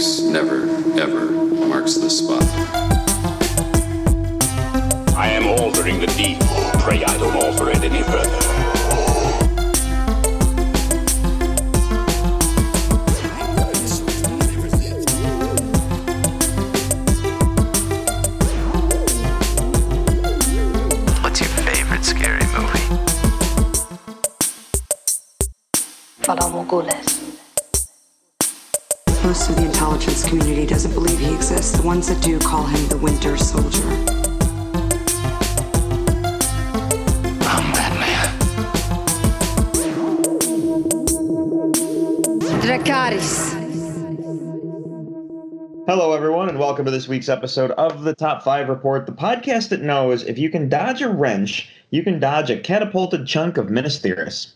Never, ever marks the spot. I am altering the deed. Pray I don't alter it any further. Community doesn't believe he exists. The ones that do call him the Winter Soldier. I'm Batman. Dracarys. Hello, everyone, and welcome to this week's episode of the Top 5 Report, the podcast that knows if you can dodge a wrench, you can dodge a catapulted chunk of Minas.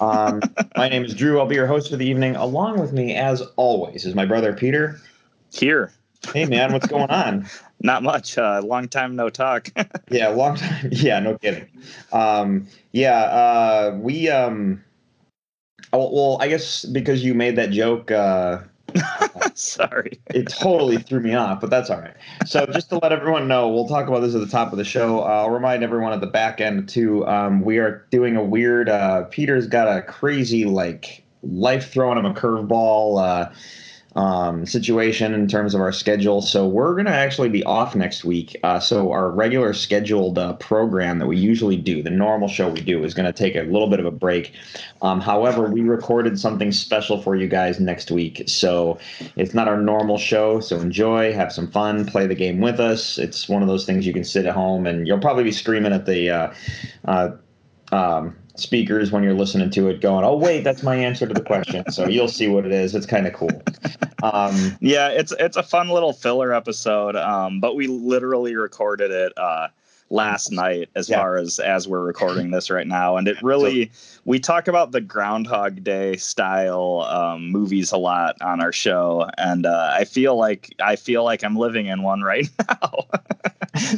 Um, my name is Drew. I'll be your host for the evening. Along with me, as always, is my brother Peter. Here. Hey, man, what's going on? Not much. Uh, long time no talk. Yeah, long time. Yeah, no kidding. Um, yeah, uh, we. Um, oh, well, I guess because you made that joke. Uh, Sorry. it totally threw me off, but that's all right. So just to let everyone know, we'll talk about this at the top of the show. I'll remind everyone at the back end too. Um, we are doing a weird. Uh, Peter's got a crazy like life throwing him a curveball. Uh, um, situation in terms of our schedule. So we're going to actually be off next week. Uh, so our regular scheduled uh, program that we usually do, the normal show we do, is going to take a little bit of a break. Um, however, we recorded something special for you guys next week. So it's not our normal show. So enjoy, have some fun, play the game with us. It's one of those things you can sit at home and you'll probably be screaming at the. Uh, uh, um, speakers when you're listening to it going oh wait that's my answer to the question so you'll see what it is it's kind of cool um, Yeah, it's it's a fun little filler episode. Um, but we literally recorded it uh last night as Yeah. far as as we're recording this right now and it really we talk about the groundhog day style um, movies a lot on our show and uh, i feel like i feel like i'm living in one right now.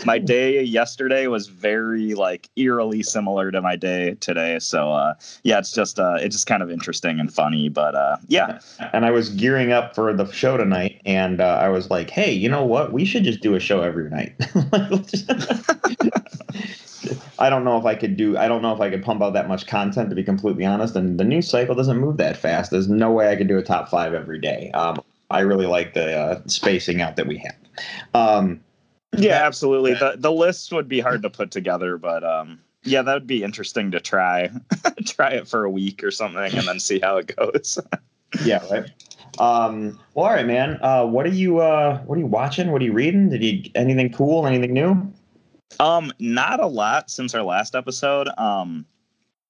My day yesterday was very like eerily similar to my day today so uh yeah it's just uh it's just kind of interesting and funny but uh yeah. And i was gearing up for the show tonight and uh, i was like hey you know what? We should just do a show every night I don't know if I could do. I don't know if I could pump out that much content to be completely honest. And the news cycle doesn't move that fast. There's no way I could do a top five every day. Um, I really like the uh, spacing out that we have. Um, Yeah, absolutely. The the list would be hard to put together, but um yeah, that would be interesting to try. try it for a week or something and then see how it goes. yeah, right. Um, well, all right, man. Uh, what are you? Uh, what are you watching? What are you reading? Did you anything cool? Anything new? Um not a lot since our last episode. Um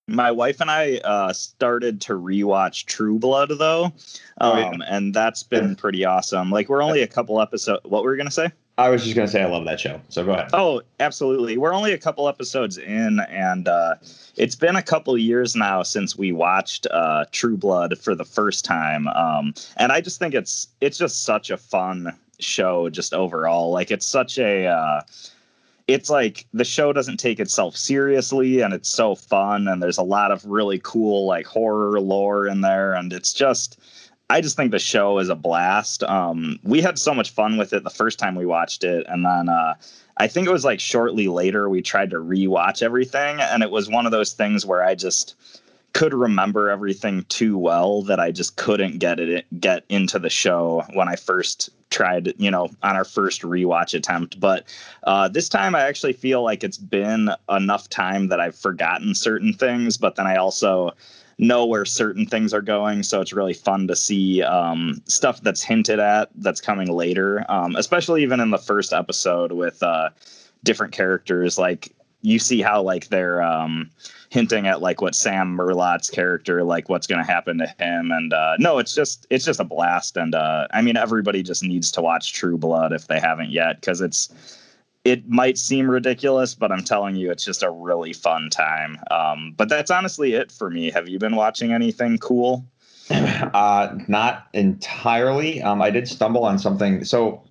my wife and I uh started to rewatch True Blood though. Um Oh, yeah. and that's been pretty awesome. Like we're only a couple episodes what were we going to say? I was just gonna say I love that show. So go ahead. Oh, absolutely. We're only a couple episodes in, and uh, it's been a couple years now since we watched uh, True Blood for the first time. Um, and I just think it's it's just such a fun show, just overall. Like it's such a uh, it's like the show doesn't take itself seriously and it's so fun and there's a lot of really cool like horror lore in there and it's just I just think the show is a blast. Um, we had so much fun with it the first time we watched it, and then uh, I think it was like shortly later we tried to rewatch everything, and it was one of those things where I just could remember everything too well that I just couldn't get it get into the show when I first tried, you know, on our first rewatch attempt. But uh, this time I actually feel like it's been enough time that I've forgotten certain things, but then I also know where certain things are going. So it's really fun to see um, stuff that's hinted at that's coming later, um, especially even in the first episode with uh, different characters. Like you see how like they're um, hinting at like what Sam Merlotte's character, like what's going to happen to him. And uh, no, it's just it's just a blast. And uh, I mean, everybody just needs to watch True Blood if they haven't yet because it's it might seem ridiculous, but I'm telling you, it's just a really fun time. Um, but that's honestly it for me. Have you been watching anything cool? Uh, not entirely. Um, I did stumble on something. So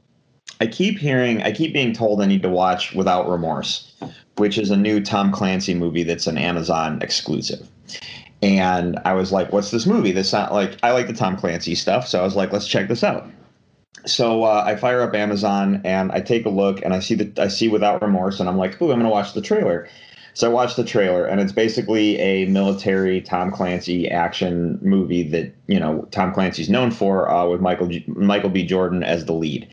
I keep hearing, I keep being told I need to watch Without Remorse, which is a new Tom Clancy movie that's an Amazon exclusive. And I was like, what's this movie? This not like I like the Tom Clancy stuff, so I was like, let's check this out. so uh, I fire up Amazon and I take a look and I see the I see without remorse and I'm like, ooh, I'm gonna watch the trailer. So I watched the trailer and it's basically a military Tom Clancy action movie that you know Tom Clancy's known for uh, with Michael G- Michael B. Jordan as the lead.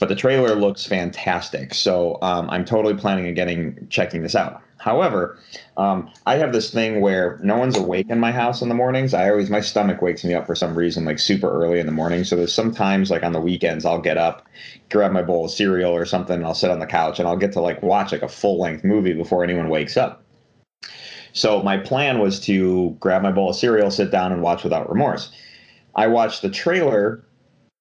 But the trailer looks fantastic, so um, I'm totally planning on getting checking this out. However, um, I have this thing where no one's awake in my house in the mornings. I always my stomach wakes me up for some reason, like super early in the morning. So there's sometimes like on the weekends I'll get up, grab my bowl of cereal or something, and I'll sit on the couch and I'll get to like watch like a full length movie before anyone wakes up. So my plan was to grab my bowl of cereal, sit down, and watch without remorse. I watched the trailer,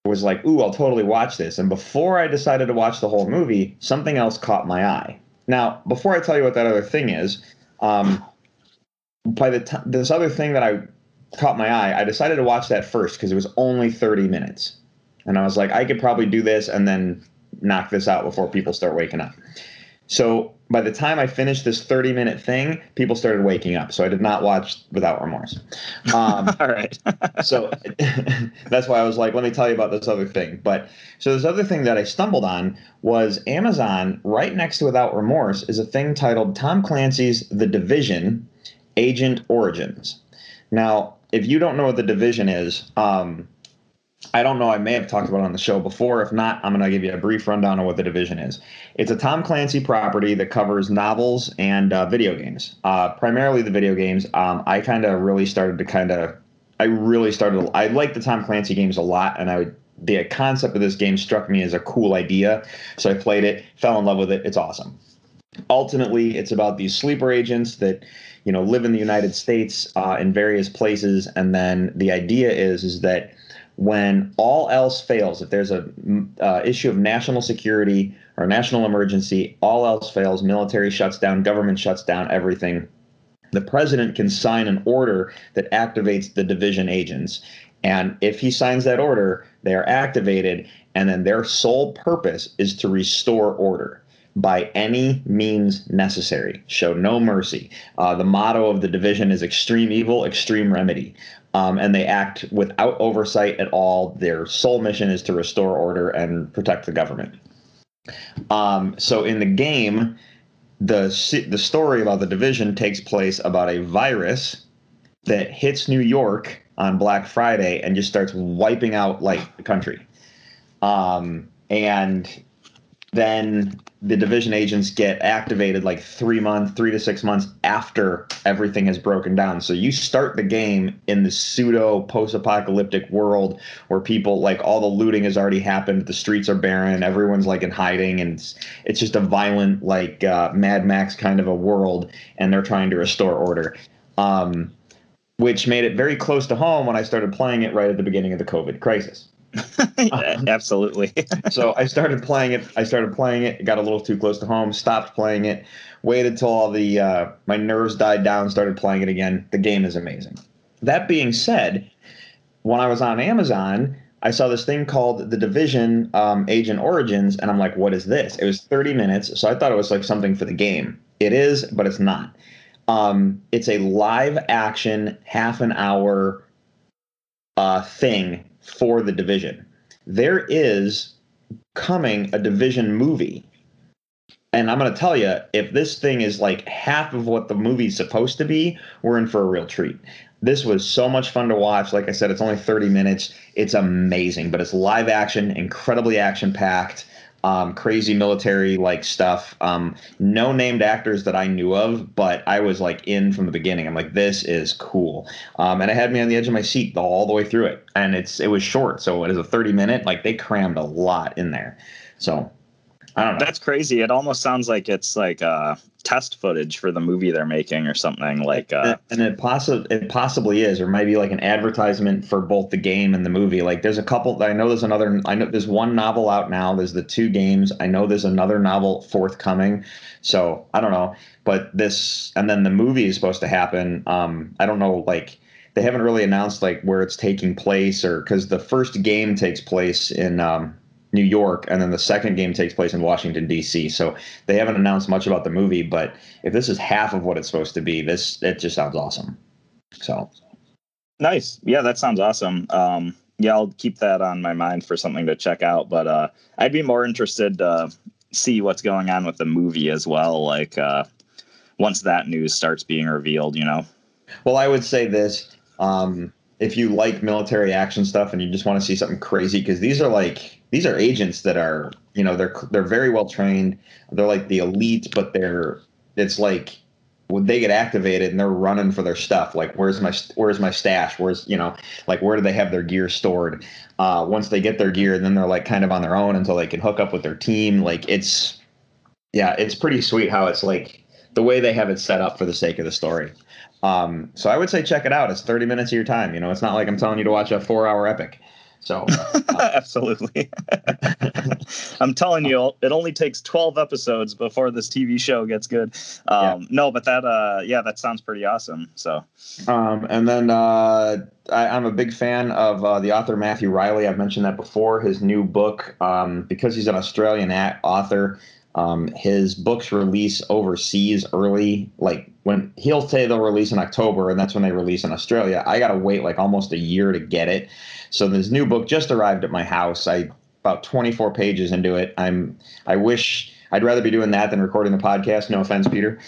was like, ooh, I'll totally watch this. And before I decided to watch the whole movie, something else caught my eye. Now, before I tell you what that other thing is, um, by the time this other thing that I caught my eye, I decided to watch that first because it was only 30 minutes. And I was like, I could probably do this and then knock this out before people start waking up. So by the time I finished this 30 minute thing, people started waking up. So I did not watch without remorse. Um, All right. so that's why I was like, let me tell you about this other thing. But so this other thing that I stumbled on was Amazon, right next to Without Remorse, is a thing titled Tom Clancy's The Division Agent Origins. Now, if you don't know what The Division is, um, I don't know. I may have talked about it on the show before. If not, I'm going to give you a brief rundown of what the division is. It's a Tom Clancy property that covers novels and uh, video games, uh, primarily the video games. Um, I kind of really started to kind of, I really started. I like the Tom Clancy games a lot, and I would. The concept of this game struck me as a cool idea, so I played it, fell in love with it. It's awesome. Ultimately, it's about these sleeper agents that you know live in the United States uh, in various places, and then the idea is is that when all else fails, if there's a uh, issue of national security or national emergency, all else fails, military shuts down, government shuts down, everything. The president can sign an order that activates the division agents. And if he signs that order, they are activated, and then their sole purpose is to restore order by any means necessary. Show no mercy. Uh, the motto of the division is extreme evil, extreme remedy. Um, and they act without oversight at all. Their sole mission is to restore order and protect the government. Um, so in the game, the the story about the division takes place about a virus that hits New York on Black Friday and just starts wiping out like the country. Um, and then the division agents get activated like three months, three to six months after everything has broken down. So you start the game in the pseudo post-apocalyptic world where people like all the looting has already happened, the streets are barren, everyone's like in hiding, and it's, it's just a violent like uh, Mad Max kind of a world, and they're trying to restore order. Um, which made it very close to home when I started playing it right at the beginning of the COVID crisis. Absolutely. so I started playing it. I started playing it. It got a little too close to home. Stopped playing it. Waited till all the uh, my nerves died down. Started playing it again. The game is amazing. That being said, when I was on Amazon, I saw this thing called The Division um, Agent Origins, and I'm like, what is this? It was 30 minutes, so I thought it was like something for the game. It is, but it's not. Um, it's a live action, half an hour uh, thing for the division. There is coming a division movie. And I'm going to tell you, if this thing is like half of what the movie's supposed to be, we're in for a real treat. This was so much fun to watch. Like I said, it's only 30 minutes. It's amazing, but it's live action, incredibly action packed um, crazy military like stuff. Um, no named actors that I knew of, but I was like in from the beginning. I'm like, this is cool, um, and it had me on the edge of my seat all the way through it. And it's it was short, so it is a 30 minute. Like they crammed a lot in there. So I don't know. That's crazy. It almost sounds like it's like uh, test footage for the movie they're making or something like. Uh, and it possibly it possibly is, or maybe like an advertisement for both the game and the movie. Like there's a couple. I know there's another. I know there's one novel out now. There's the two games. I know there's another novel forthcoming. So I don't know, but this and then the movie is supposed to happen. Um, I don't know like they haven't really announced like where it's taking place or because the first game takes place in um, New York, and then the second game takes place in Washington D.C. So they haven't announced much about the movie, but if this is half of what it's supposed to be, this it just sounds awesome. So nice, yeah, that sounds awesome. Um, yeah, I'll keep that on my mind for something to check out. But uh, I'd be more interested to see what's going on with the movie as well. Like uh, once that news starts being revealed, you know. Well, I would say this: um, if you like military action stuff and you just want to see something crazy, because these are like these are agents that are you know they're they're very well trained. They're like the elite, but they're it's like when they get activated and they're running for their stuff like where's my where's my stash? Where's you know like where do they have their gear stored? Uh, once they get their gear then they're like kind of on their own until they can hook up with their team. Like it's yeah it's pretty sweet how it's like the way they have it set up for the sake of the story um, so i would say check it out it's 30 minutes of your time you know it's not like i'm telling you to watch a four hour epic so uh, absolutely, I'm telling you, it only takes 12 episodes before this TV show gets good. Um, yeah. No, but that, uh, yeah, that sounds pretty awesome. So, um, and then uh, I, am a big fan of uh, the author Matthew Reilly. I've mentioned that before. His new book, um, because he's an Australian author. Um, his books release overseas early, like when he'll say they'll release in October, and that's when they release in Australia. I got to wait like almost a year to get it. So this new book just arrived at my house. I about 24 pages into it. I'm I wish I'd rather be doing that than recording the podcast. No offense, Peter.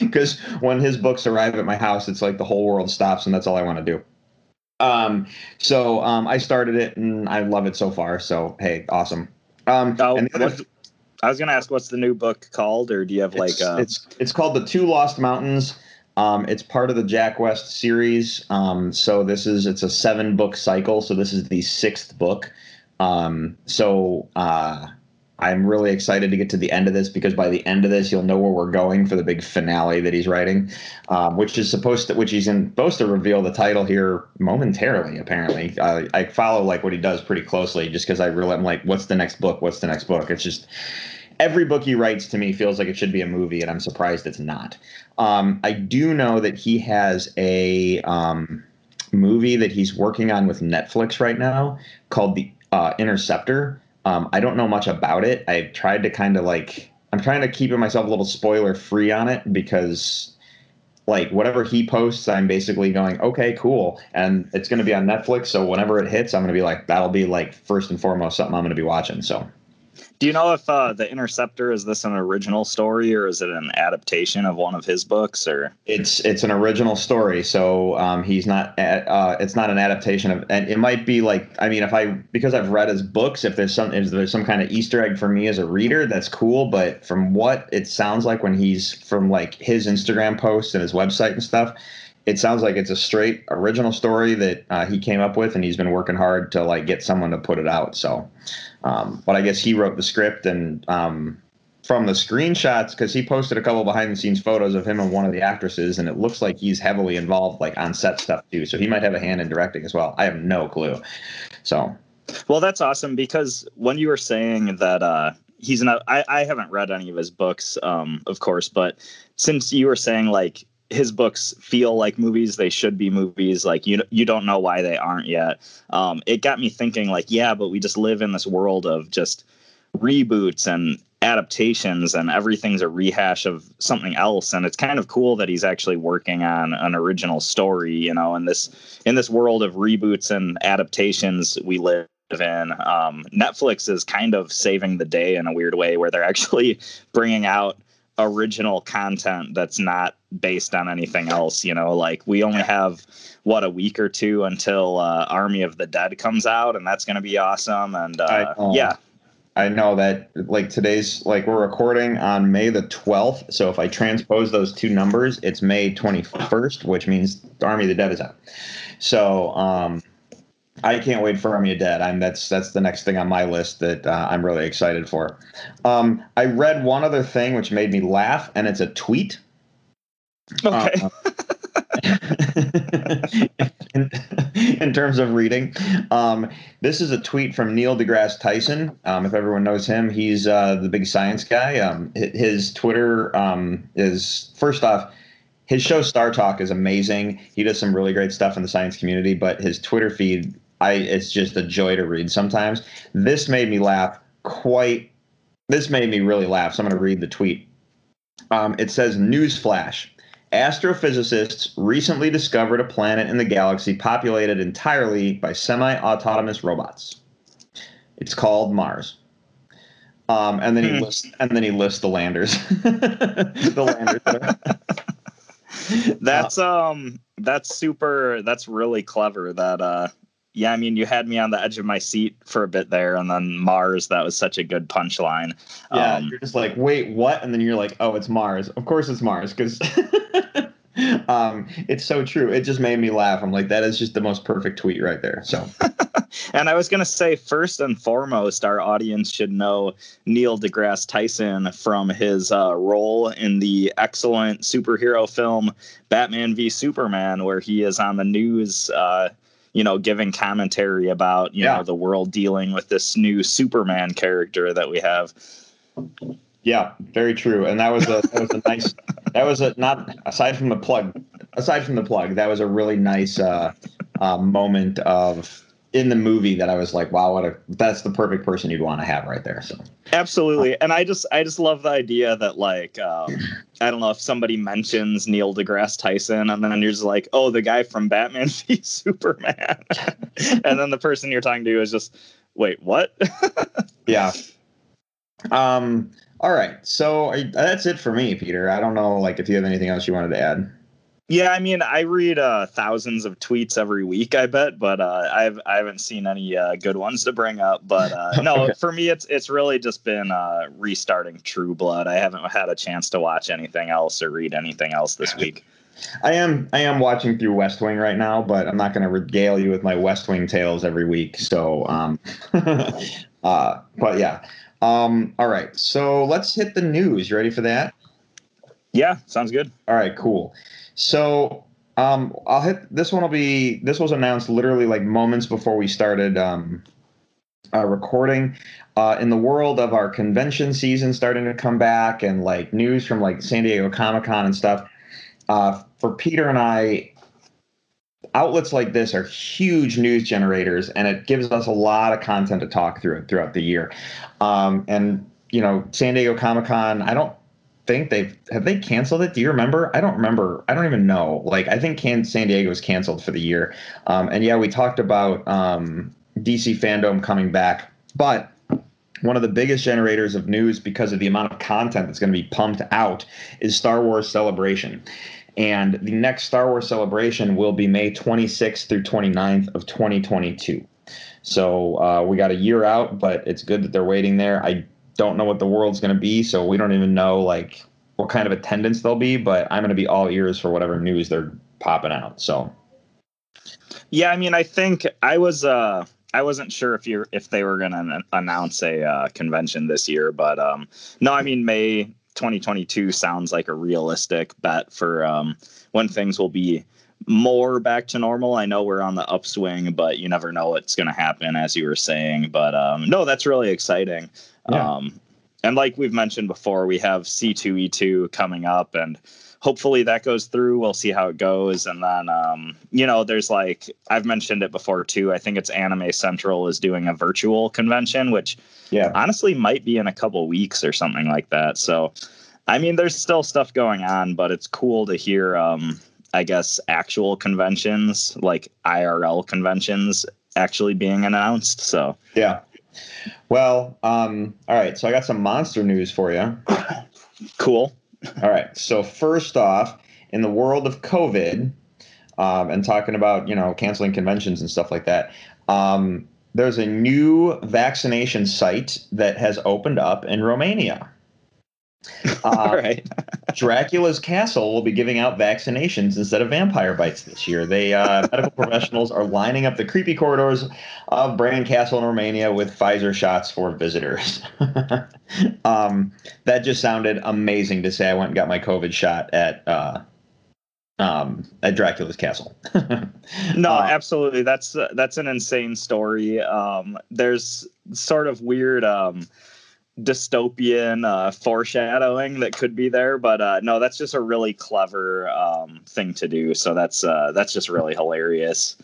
Because um, when his books arrive at my house, it's like the whole world stops, and that's all I want to do. Um, so um, I started it, and I love it so far. So hey, awesome. Um, oh, other, I was going to ask, what's the new book called, or do you have like? It's, uh, it's it's called the Two Lost Mountains. Um, it's part of the Jack West series. Um, so this is it's a seven book cycle. So this is the sixth book. Um, so uh, I'm really excited to get to the end of this because by the end of this, you'll know where we're going for the big finale that he's writing, um, which is supposed to, which he's in, supposed to reveal the title here momentarily. Apparently, uh, I follow like what he does pretty closely, just because I really I'm like, what's the next book? What's the next book? It's just every book he writes to me feels like it should be a movie, and I'm surprised it's not. Um, I do know that he has a um, movie that he's working on with Netflix right now called The uh, Interceptor um, I don't know much about it. I've tried to kind of like I'm trying to keep myself a little spoiler free on it because like whatever he posts, I'm basically going, okay, cool, and it's going to be on Netflix. So whenever it hits, I'm going to be like, that'll be like first and foremost something I'm going to be watching. So do you know if uh, the Interceptor is this an original story or is it an adaptation of one of his books? Or it's it's an original story, so um, he's not uh, it's not an adaptation of, and it might be like I mean, if I because I've read his books, if there's some if there's some kind of Easter egg for me as a reader, that's cool. But from what it sounds like when he's from like his Instagram posts and his website and stuff, it sounds like it's a straight original story that uh, he came up with, and he's been working hard to like get someone to put it out. So um, but I guess he wrote the script and um, from the screenshots, because he posted a couple behind the scenes photos of him and one of the actresses, and it looks like he's heavily involved, like on set stuff too. So he might have a hand in directing as well. I have no clue. So, well, that's awesome because when you were saying that uh, he's not, I, I haven't read any of his books, um, of course, but since you were saying like his books feel like movies they should be movies like you you don't know why they aren't yet. Um, it got me thinking like yeah but we just live in this world of just reboots and adaptations and everything's a rehash of something else. And it's kind of cool that he's actually working on an original story you know in this in this world of reboots and adaptations we live in. Um, netflix is kind of saving the day in a weird way where they're actually bringing out original content that's not based on anything else you know like we only have what a week or two until uh, army of the dead comes out and that's going to be awesome and uh, I, yeah i know that like today's like we're recording on may the 12th so if i transpose those two numbers it's may 21st which means army of the dead is out so um I can't wait for Army of the Dead. I'm that's that's the next thing on my list that uh, I'm really excited for. Um, I read one other thing which made me laugh, and it's a tweet. Okay. Uh, in, in, terms of reading, um, this is a tweet from Neil deGrasse Tyson. Um, if everyone knows him, he's uh, the big science guy. Um, his Twitter um, is first off his show Star Talk is amazing. He does some really great stuff in the science community, but his Twitter feed I it's just a joy to read sometimes. This made me laugh quite. This made me really laugh. So I'm going to read the tweet. Um, it says, "Newsflash: Astrophysicists recently discovered a planet in the galaxy populated entirely by semi-autonomous robots. It's called Mars. Um, and then he Hmm. lists and then he lists the landers. the landers. that are- That's um that's super that's really clever that uh yeah, I mean you had me on the edge of my seat for a bit there and then Mars that was such a good punchline. Yeah, Um, you're just like, wait, what? And then you're like, oh, it's Mars. Of course it's Mars, because um, it's so true. It just made me laugh. I'm like, that is just the most perfect tweet right there. So And I was going to say, first and foremost, our audience should know Neil deGrasse Tyson from his uh, role in the excellent superhero film Batman v Superman, where he is on the news, uh, you know, giving commentary about, you Yeah. know, the world dealing with this new Superman character that we have. yeah, very true. And that was a that was a nice that was a not aside from the plug aside from the plug that was a really nice uh, uh, moment of in the movie that I was like, wow, what a that's the perfect person you'd want to have right there. So Absolutely. And I just I just love the idea that like um, I don't know if somebody mentions Neil deGrasse Tyson and then you're just like, oh, the guy from Batman v Superman. and then the person you're talking to is just, wait, what? yeah. Um. All right. So you- that's it for me, Peter. I don't know, like, if you have anything else you wanted to add. Yeah, I mean, I read uh, thousands of tweets every week, I bet, but uh, I've I haven't seen any uh, good ones to bring up. But uh, no, Okay. for me, it's it's really just been uh, restarting True Blood. I haven't had a chance to watch anything else or read anything else this week. I am I am watching through West Wing right now, but I'm not going to regale you with my West Wing tales every week. So, um, uh, but yeah. Um, all right. So let's hit the news. You ready for that? Yeah, sounds good. All right, cool. So um, I'll hit this one. Will be this was announced literally like moments before we started um, uh, recording. Uh, in the world of our convention season starting to come back, and like news from like San Diego Comic Con and stuff, uh, for Peter and I, outlets like this are huge news generators, and it gives us a lot of content to talk through throughout the year. Um, and you know, San Diego Comic Con, I don't think they've have they canceled it. Do you remember? I don't remember. I don't even know. Like I think can, San Diego was canceled for the year. Um, and yeah, we talked about um, DC fandom coming back, but one of the biggest generators of news because of the amount of content that's going to be pumped out is Star Wars Celebration. And the next Star Wars Celebration will be May 26th through 29th of 2022. So uh, we got a year out, but it's good that they're waiting there. I don't know what the world's going to be, so we don't even know like what kind of attendance there'll be. But I'm going to be all ears for whatever news they're popping out. So Yeah, I mean, I think I was uh I wasn't sure if you if they were going to announce a uh, convention this year, but um no, I mean May 2022 sounds like a realistic bet for um when things will be more back to normal. I know we're on the upswing, but you never know what's going to happen as you were saying, but um no, that's really exciting. Yeah. Um and like we've mentioned before, we have C2E2 coming up and hopefully that goes through. We'll see how it goes. And then, um, you know, there's like, I've mentioned it before too. I think it's Anime Central is doing a virtual convention, which yeah, honestly might be in a couple weeks or something like that. So, I mean, there's still stuff going on, but it's cool to hear, um, I guess, actual conventions like IRL conventions actually being announced. So, yeah. Well, um, all right. So I got some monster news for you. cool. All right. So first off, in the world of COVID, um, and talking about you know canceling conventions and stuff like that, um, there's a new vaccination site that has opened up in Romania. Uh, All right. Dracula's Castle will be giving out vaccinations instead of vampire bites this year. They uh, medical professionals are lining up the creepy corridors of Bran Castle in Romania with Pfizer shots for visitors. um, that just sounded amazing to say. I went and got my COVID shot at uh, um, at Dracula's Castle. No, Uh, absolutely. That's uh, that's an insane story. Um, there's sort of weird um, dystopian uh, foreshadowing that could be there, but uh, no, that's just a really clever um, thing to do. So that's uh, that's just really hilarious.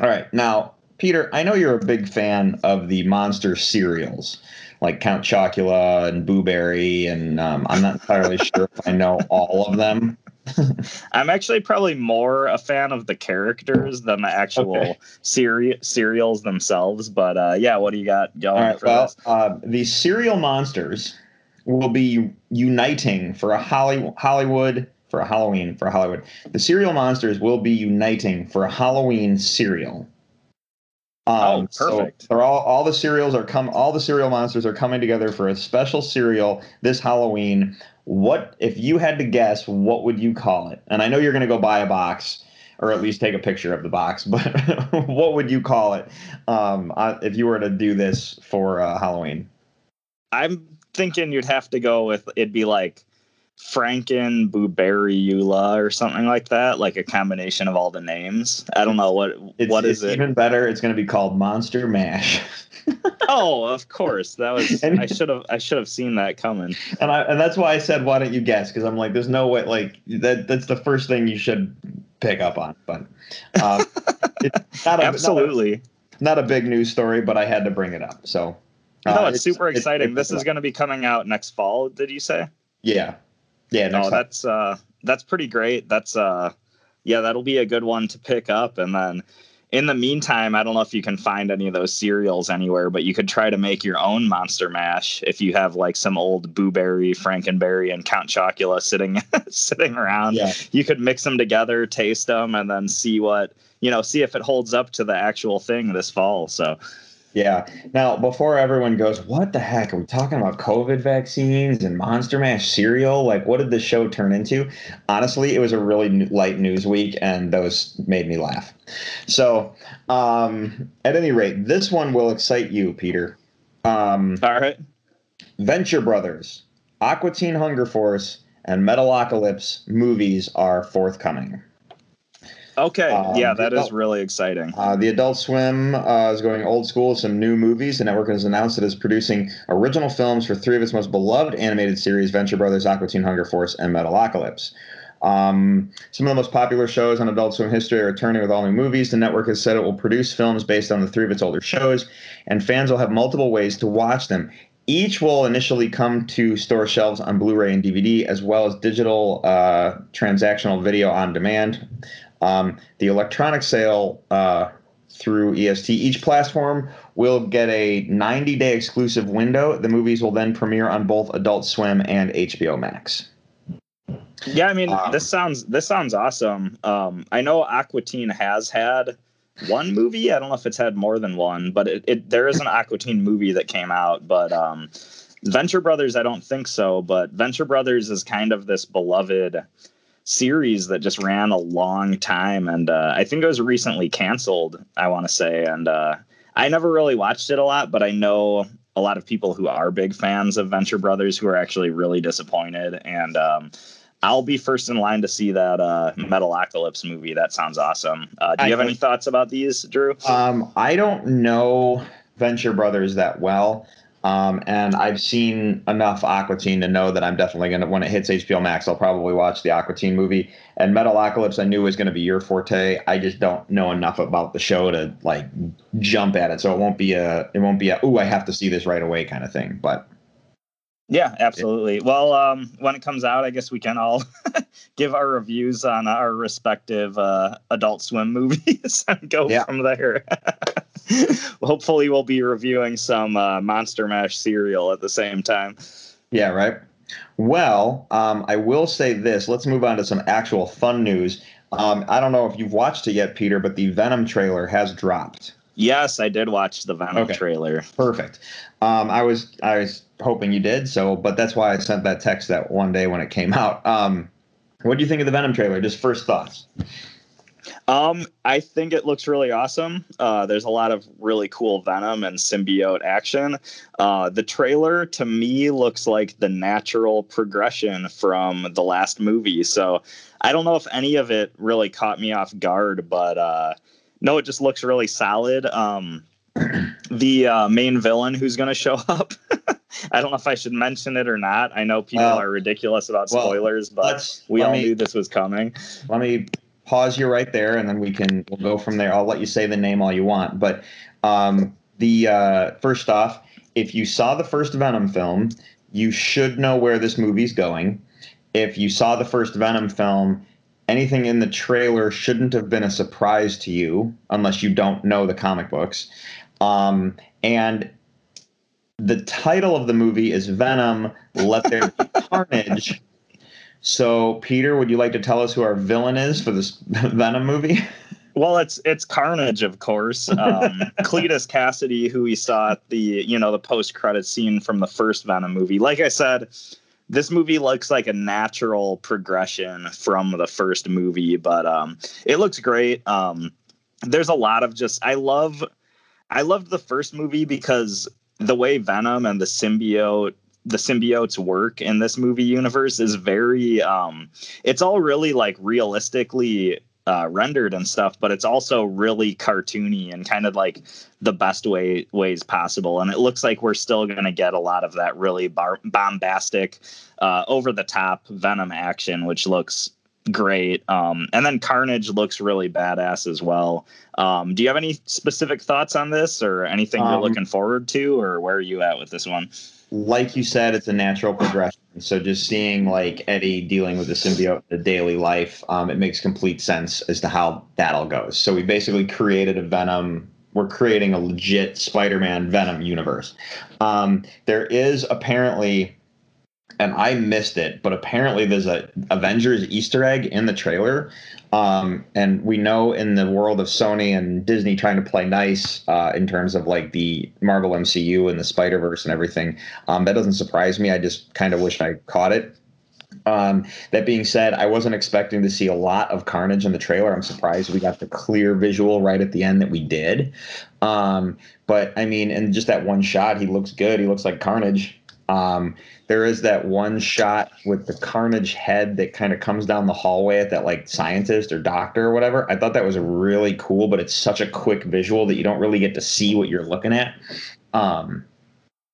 All right. Now, Peter, I know you're a big fan of the monster cereals, like Count Chocula and Boo Berry, and um, I'm not entirely sure if I know all of them. I'm actually probably more a fan of the characters than the actual Okay. seri- cereals themselves. But uh, yeah, what do you got going right. for Well, uh, the cereal monsters will be uniting for a Holly- Hollywood for a Halloween for a Hollywood. The cereal monsters will be uniting for a Halloween Oh, so perfect. they're all all the cereals are come all the cereal monsters are coming together for a special cereal this Halloween. What if you had to guess? What would you call it? And I know you're going to go buy a box or at least take a picture of the box. But what would you call it um, uh, if you were to do this for uh, Halloween? I'm thinking you'd have to go with it'd be like Franken Blueberryula or something like that, like a combination of all the names. I don't know what It's, what it's it. even better. It's going to be called Monster Mash, oh, of course. That was And- I should have I should have seen that coming. and I and that's why I said why don't you guess? Because I'm like, there's no way. Like that. That's the first thing you should pick up on. But um, it's not a, Absolutely. not a, not a big news story, but I had to bring it up. So no, uh, it's, super exciting. it's- this is going to be coming out next fall, did you say? yeah, yeah. Time. that's uh that's pretty great. That's uh yeah, that'll be a good one to pick up and then in the meantime, I don't know if you can find any of those cereals anywhere, but you could try to make your own monster mash if you have like some old Boo Berry, Frankenberry, and Count Chocula sitting sitting around. Yeah. You could mix them together, taste them, and then see what you know, see if it holds up to the actual thing this fall. So Yeah. Now, before everyone goes, what the heck? Are we talking about COVID vaccines and Monster Mash cereal? Like, what did the show turn into? Honestly, it was a really light news week, and those made me laugh. So, um, at any rate, this one will excite you, Peter. Um, all right. Venture Brothers, Aqua Teen Hunger Force, and Metalocalypse movies are forthcoming. Okay. Um, yeah, that is well- really exciting. Uh, the Adult Swim uh, is going old school with some new movies. The network has announced it is producing original films for three of its most beloved animated series Venture Brothers, Aqua Teen Hunger Force, and Metalocalypse. Um, some of the most popular shows on Adult Swim history are returning with all new movies. The network has said it will produce films based on the three of its older shows, and fans will have multiple ways to watch them. Each will initially come to store shelves on Blu ray and DVD, as well as digital uh, transactional video on demand. Um, the electronic sale uh, through EST, each platform will get a 90 day exclusive window. The movies will then premiere on both Adult Swim and HBO Max. Yeah, I mean, Um, this sounds this sounds awesome. Um, I know Aqua Teen has had one movie. I don't know if it's had more than one, but it, it there is an Aqua Teen movie that came out. But um, Venture Brothers, I don't think so. But Venture Brothers is kind of this beloved series that just ran a long time, and uh, I think it was recently canceled. I want to say, and uh, I never really watched it a lot, but I know a lot of people who are big fans of Venture Brothers who are actually really disappointed, and um, I'll be first in line to see that uh, Metalocalypse movie. That sounds awesome. Uh, do you I have any thoughts about these, Drew? Um, I don't know Venture Brothers that well. Um, and I've seen enough Aqua Teen to know that I'm definitely going to, when it hits HBO Max, I'll probably watch the Aqua Teen movie. And Metalocalypse, I knew was going to be your forte. I just don't know enough about the show to like jump at it. So it won't be a, it won't be a, ooh, I have to see this right away kind of thing. But Yeah, absolutely. Well, um, when it comes out, I guess we can all give our reviews on our respective uh, Adult Swim movies and go Yeah. from there. Hopefully, we'll be reviewing some uh, Monster Mash cereal at the same time. Yeah, right. Well, um, I will say this. Let's move on to some actual fun news. Um, I don't know if you've watched it yet, Peter, but the Venom trailer has dropped. Yes, I did watch the Venom Okay. trailer. Perfect. Um, I was I was hoping you did. So, but that's why I sent that text that one day when it came out. Um, what do you think of the Venom trailer? Just first thoughts. Um, I think it looks really awesome. Uh, there's a lot of really cool Venom and symbiote action. Uh, the trailer to me looks like the natural progression from the last movie. So I don't know if any of it really caught me off guard, but uh, no, it just looks really solid. Um, the uh, main villain who's going to show up. I don't know if I should mention it or not. I know people Well, are ridiculous about well, spoilers, but we all me- knew this was coming. Let me pause you right there, and then we can we'll go from there. I'll let you say the name all you want, but um, the uh, first off, if you saw the first Venom film, you should know where this movie's going. if you saw the first Venom film, anything in the trailer shouldn't have been a surprise to you unless you don't know the comic books. Um, and the title of the movie is Venom, Let There Be Carnage. So, Peter, would you like to tell us who our villain is for this Venom movie? Well, it's it's Carnage, of course. Um, Cletus Kasady, who we saw at the you know the post credit scene from the first Venom movie. Like I said, this movie looks like a natural progression from the first movie, but um, it looks great. Um, there's a lot of just I love I loved the first movie because the way Venom and the symbiote the symbiotes work in this movie universe is very um it's all really like realistically uh, rendered and stuff, but it's also really cartoony and kind of like the best way ways possible. And it looks like we're still going to get a lot of that really bar- bombastic, uh, over the top Venom action, which looks great. Um, and then Carnage looks really badass as well. Um, do you have any specific thoughts on this or anything Um, you're looking forward to, or where are you at with this one? Like you said, it's a natural progression. So just seeing like Eddie dealing with the symbiote in daily life, um, it makes complete sense as to how that all goes. So we basically created a Venom. We're creating a legit Spider-Man Venom universe. Um, there is apparently, and I missed it, but apparently there's a Avengers Easter egg in the trailer. Um, and we know in the world of Sony and Disney trying to play nice uh, in terms of like the Marvel MCU and the Spider Verse and everything, um, that doesn't surprise me. I just kind of wish I caught it. Um, that being said, I wasn't expecting to see a lot of carnage in the trailer. I'm surprised we got the clear visual right at the end that we did. Um, but I mean, in just that one shot, he looks good. He looks like Carnage. Um, there is that one shot with the Carnage head that kind of comes down the hallway at that like scientist or doctor or whatever. I thought that was really cool, but it's such a quick visual that you don't really get to see what you're looking at. Um,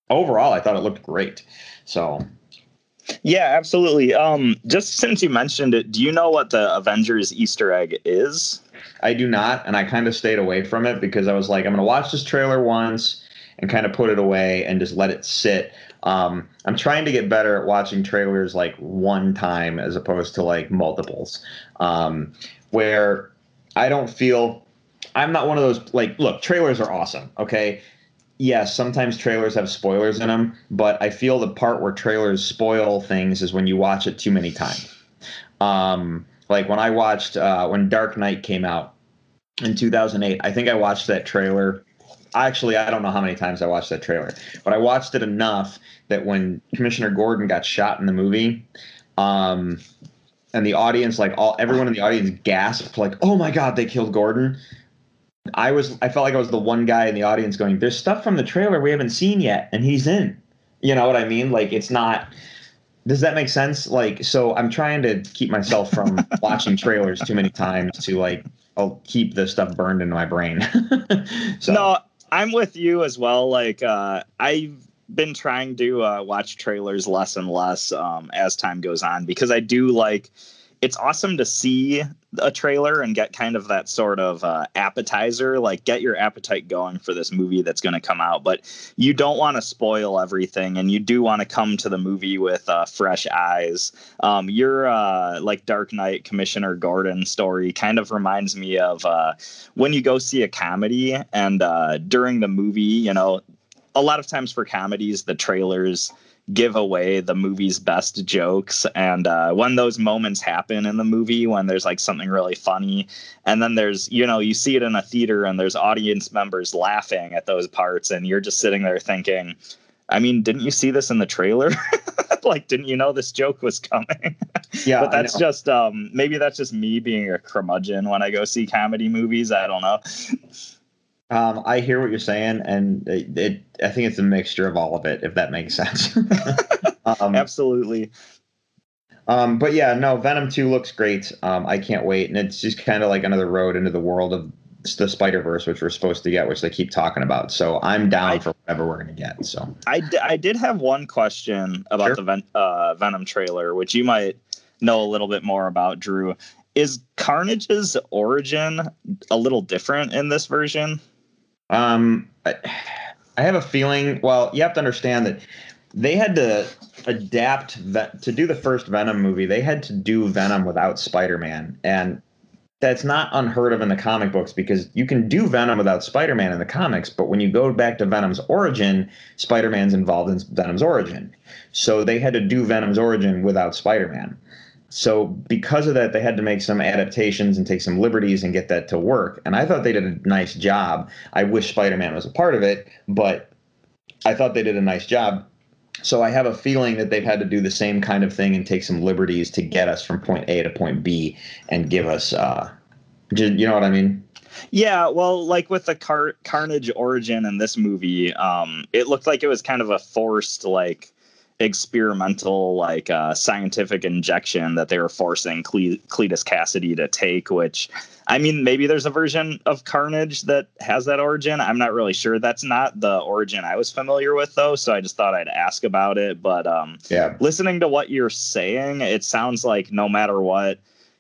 overall, I thought it looked great. So Yeah, absolutely. Um, just since you mentioned it, do you know what the Avengers Easter egg is? I do not, and I kind of stayed away from it because I was like, I'm going to watch this trailer once and kind of put it away and just let it sit. Um, I'm trying to get better at watching trailers like one time as opposed to like multiples, um, where I don't feel I'm not one of those like look trailers are awesome. Okay, yes, sometimes trailers have spoilers in them, but I feel the part where trailers spoil things is when you watch it too many times. Um, like when I watched uh, when Dark Knight came out in 2008, I think I watched that trailer. Actually, I don't know how many times I watched that trailer, but I watched it enough that when Commissioner Gordon got shot in the movie, um, and the audience, like all everyone in the audience, gasped, like, "Oh my God, they killed Gordon!" I was, I felt like I was the one guy in the audience going, "There's stuff from the trailer we haven't seen yet, and he's in." You know what I mean? Like, it's not. Does that make sense? Like, so I'm trying to keep myself from watching trailers too many times to like, I'll keep the stuff burned into my brain. so, No, I'm with you as well. Like, uh, I've been trying to uh, watch trailers less and less um, as time goes on because I do like. It's awesome to see a trailer and get kind of that sort of uh, appetizer, like get your appetite going for this movie that's going to come out. But you don't want to spoil everything, and you do want to come to the movie with uh, fresh eyes. Um, your uh, like Dark Knight Commissioner Gordon story kind of reminds me of uh, when you go see a comedy and uh, during the movie, you know, a lot of times for comedies, the trailers give away the movie's best jokes. And uh, when those moments happen in the movie, when there's like something really funny, and then there's, you know, you see it in a theater and there's audience members laughing at those parts, and you're just sitting there thinking, I mean, didn't you see this in the trailer? like, didn't you know this joke was coming? yeah, but that's just um maybe that's just me being a curmudgeon when I go see comedy movies. I don't know. Um, I hear what you're saying, and it, it, I think it's a mixture of all of it, if that makes sense. um, Absolutely. um, but yeah, no, Venom 2 looks great. Um, I can't wait. And it's just kind of like another road into the world of the Spider Verse, which we're supposed to get, which they keep talking about. So I'm down I- for whatever we're going to get. So I, d- I did have one question about Sure. the Ven- uh, Venom trailer, which you might know a little bit more about, Drew. Is Carnage's origin a little different in this version? Um, I, I have a feeling. Well, you have to understand that they had to adapt to do the first Venom movie, they had to do Venom without Spider-Man, and that's not unheard of in the comic books because you can do Venom without Spider-Man in the comics, but when you go back to Venom's origin, Spider-Man's involved in Venom's origin. So they had to do Venom's origin without Spider-Man. So because of that, they had to make some adaptations and take some liberties and get that to work. And I thought they did a nice job. I wish Spider-Man was a part of it, but I thought they did a nice job. So I have a feeling that they've had to do the same kind of thing and take some liberties to get us from point A to point B and give us, uh, you know what I mean? Yeah, well, like with the Car- Carnage origin in this movie, um, it looked like it was kind of a forced, like, experimental, like, uh, scientific injection that they were forcing Cle- Cletus Kasady to take. Which, I mean, maybe there's a version of Carnage that has that origin. I'm not really sure. That's not the origin I was familiar with, though. So I just thought I'd ask about it. But um, Yeah. listening to what you're saying, it sounds like no matter what,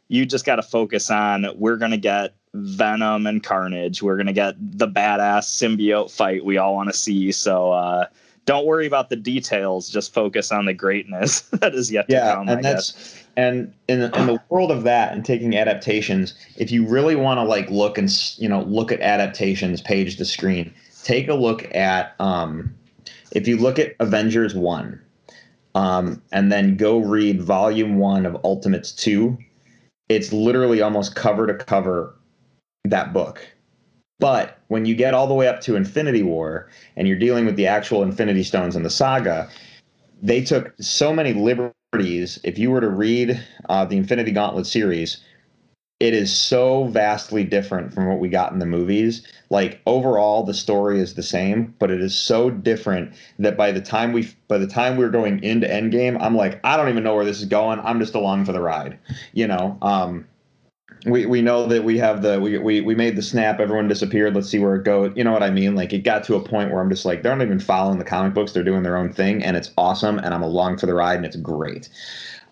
you just got to focus on we're going to get Venom and Carnage. We're going to get the badass symbiote fight we all want to see. So uh, don't worry about the details. Just focus on the greatness that is yet yeah to come. I and guess. that's and in the, in the world of that and taking adaptations if you really want to like look and you know look at adaptations page to screen take a look at um if you look at avengers 1 um and then go read volume 1 of ultimates 2 it's literally almost cover to cover that book but when you get all the way up to infinity war and you're dealing with the actual infinity stones in the saga they took so many liberties. If you were to read uh, the Infinity Gauntlet series, it is so vastly different from what we got in the movies. Like overall, the story is the same, but it is so different that by the time we by the time we are going into Endgame, I'm like, I don't even know where this is going. I'm just along for the ride, you know. Um, we we know that we have the we, we we made the snap everyone disappeared let's see where it goes you know what i mean? Like it got to a point where i'm just like they're not even following the comic books they're doing their own thing and it's awesome and i'm along for the ride and it's great.